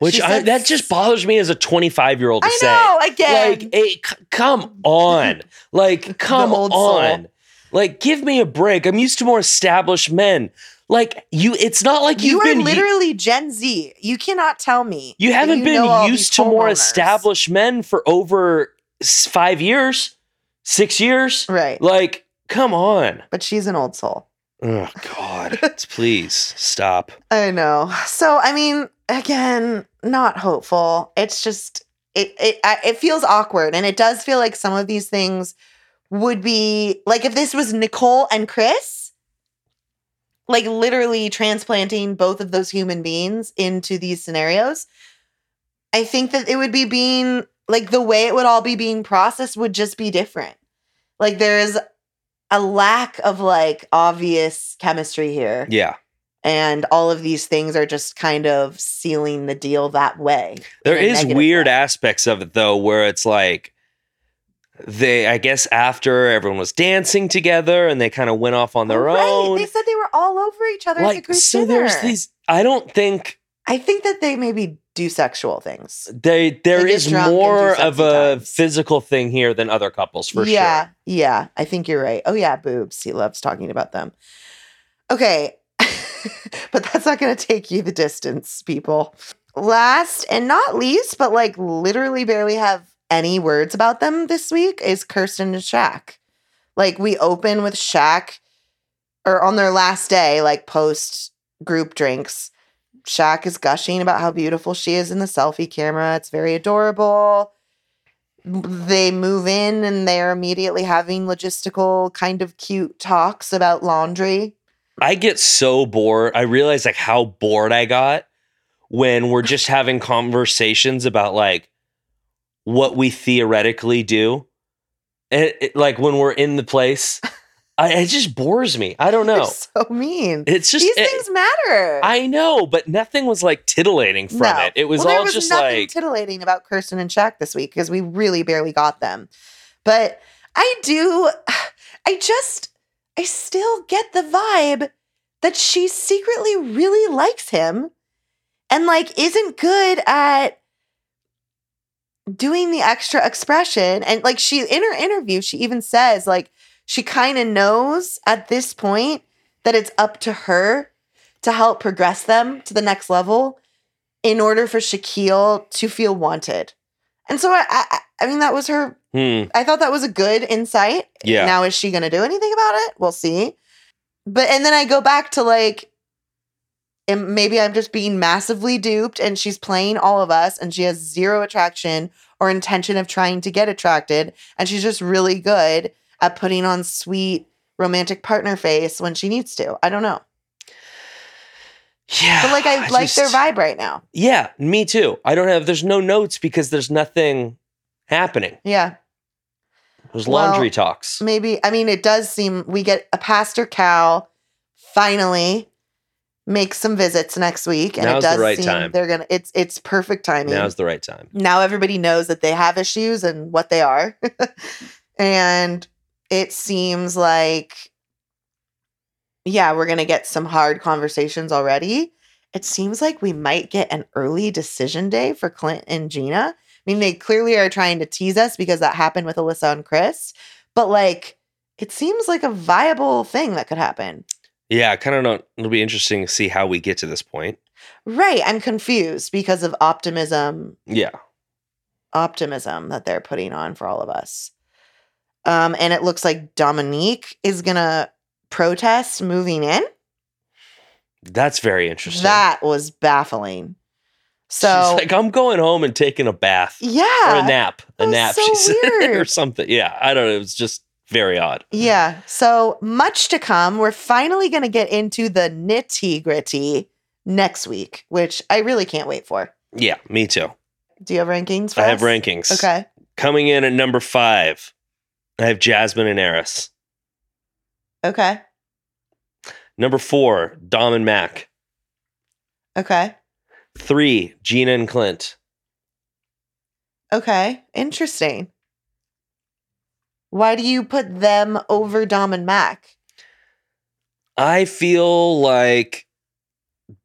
Which I, that just bothers me as a 25 year old to I say. know, again. Like, hey, c- come on. Like, come old soul. on. Like, give me a break. I'm used to more established men. Like, you, it's not like you you've are been. literally Gen Z. You cannot tell me. You haven't you been used to more established men for over five years, six years. Right. Like, come on. But she's an old soul. Oh, God. Please stop. I know. So I mean, again, not hopeful. It's just it it it feels awkward, and it does feel like some of these things would be like if this was Nicole and Chris, like literally transplanting both of those human beings into these scenarios. I think that it would be being like the way it would all be being processed would just be different. Like there's a lack of like obvious chemistry here. Yeah. And all of these things are just kind of sealing the deal that way. There is weird way. aspects of it though, where it's like they I guess after everyone was dancing together and they kind of went off on their right. own. They said they were all over each other like so there's these I don't think I think that they maybe do sexual things. they there is drunk and do more of a times. physical thing here than other couples for yeah, sure. Yeah, yeah. I think you're right. Oh yeah, boobs. He loves talking about them. Okay. but that's not going to take you the distance, people. Last and not least, but like literally barely have any words about them this week is Kirsten and Shaq. Like we open with Shaq or on their last day, like post group drinks. Shaq is gushing about how beautiful she is in the selfie camera. It's very adorable. They move in and they're immediately having logistical kind of cute talks about laundry. I get so bored. I realize like how bored I got when we're just having conversations about like what we theoretically do. And it, like when we're in the place, I, it just bores me. I don't know. so mean. It's just These it- things matter. I know, but nothing was like titillating from No. it. It was well, all was just nothing like titillating about Kirsten and Shaq this week because we really barely got them. But I do, I just, I still get the vibe that she secretly really likes him and like isn't good at doing the extra expression. And like she, in her interview, she even says, like, she kind of knows at this point that it's up to her to help progress them to the next level in order for Shaquille to feel wanted. And so I, I, I mean, that was her. hmm, I thought that was a good insight. Yeah. Now, is she going to do anything about it? We'll see. But and then I go back to like, and maybe I'm just being massively duped, and she's playing all of us, and she has zero attraction or intention of trying to get attracted, and she's just really good at putting on sweet romantic partner face when she needs to. I don't know, yeah. but like I, like their vibe right now. Yeah, me too. I don't have. There's no notes because there's nothing happening. Yeah. There's Well, laundry talks. maybe i mean it does seem we get a pastor Cal finally make some visits next week and Now's it the does right seem time. they're gonna it's it's perfect timing Now's the right time. now everybody knows that they have issues and what they are and it seems like yeah we're gonna get some hard conversations already it seems like we might get an early decision day for clint and gina i mean they clearly are trying to tease us because that happened with alyssa and chris but like it seems like a viable thing that could happen Yeah, I kind of don't. It'll be interesting to see how we get to this point. right i'm confused because of optimism Yeah. optimism that they're putting on for all of us. Um, and it looks like Domynique is gonna protest moving in. That's very interesting. That was baffling. So She's like, I'm going home and taking a bath Yeah. or a nap. A nap, so she said, or something. Yeah, I don't know. It was just very odd. yeah. So much to come. We're finally gonna get into the nitty gritty next week, which I really can't wait for. Yeah, me too. Do you have rankings? For I have rankings. Okay. Coming in at number five, I have Jasmine and Airis. Okay. Number four, Dom and Mack. Okay. Three, Gina and Clint. Okay. Interesting. Why do you put them over Dom and Mack? I feel like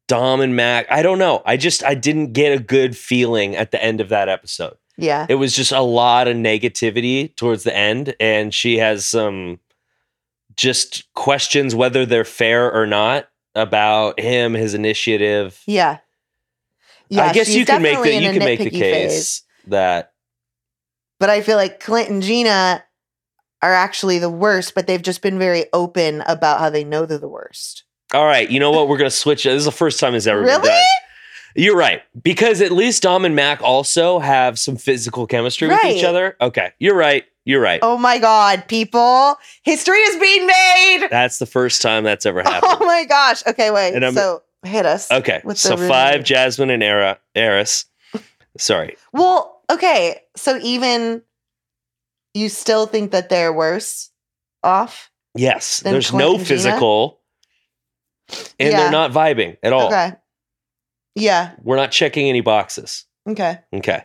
Dom and Mack. I don't know. I just I didn't get a good feeling at the end of that episode. Yeah. It was just a lot of negativity towards the end, and she has some just questions whether they're fair or not about him, his initiative. Yeah. Yeah. I guess you can make the you can make the case phase. that But I feel like Clint and Gina are actually the worst, but they've just been very open about how they know they're the worst. all right, you know what? We're gonna switch. This is the first time it's ever been Really? done. You're right. Because at least Dom and Mack also have some physical chemistry with each other. Okay. You're right. You're right. Oh my God, people. History is being made. That's the first time that's ever oh happened. Oh my gosh. Okay, wait. And I'm- so hit us. Okay. So five. Jasmine and Era, Airis. Sorry. Well, okay. So even you still think that they're worse off? Yes, there's Clint no Gina? physical, and Yeah. they're not vibing at all. Okay. Yeah. We're not checking any boxes. Okay. Okay.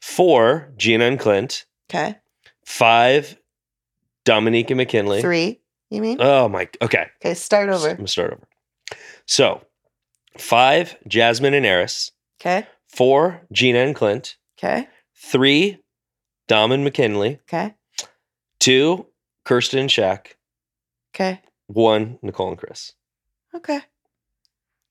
Four, Gina and Clint. Okay. Five, Domynique and McKinley. Three, you mean? Oh my. Okay. okay, start over. I'm gonna start over. So, five, Jasmine and Airis. Okay. Four, Gina and Clint. Okay. Three, Dom and McKinley. Okay. Two, Kirsten and Shaq. Okay. One, Nicole and Chris. Okay.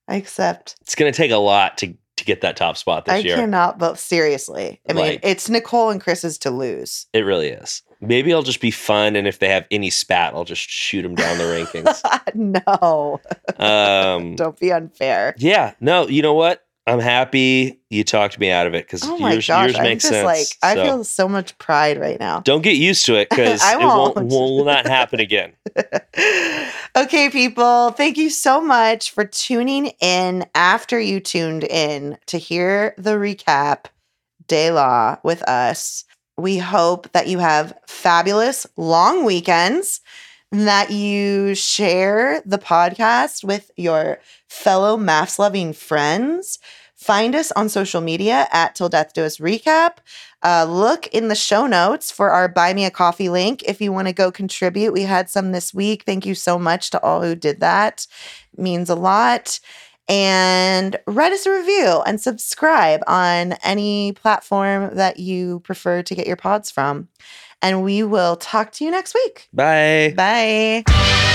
I accept. It's gonna take a lot to to get that top spot this I year. cannot, but seriously. I mean, it's Nicole and Chris's to lose. It really is. Maybe I'll just be fun, and if they have any spat, I'll just shoot them down the rankings. no, Um, don't be unfair. yeah, no, you know what? I'm happy you talked me out of it because Oh yours, gosh, yours makes sense. like I So feel so much pride right now. don't get used to it because it won't, won't. will not happen again. okay, people, thank you so much for tuning in after you tuned in to hear the recap De La with us. We hope that you have fabulous long weekends, that you share the podcast with your fellow MAFS loving friends. Find us on social media at Till Death Do Us Recap. Uh, look in the show notes for our Buy Me a Coffee link if you want to go contribute. We had some this week. Thank you so much to all who did that. It means a lot. And write us a review and subscribe on any platform that you prefer to get your pods from. And we will talk to you next week. Bye. Bye.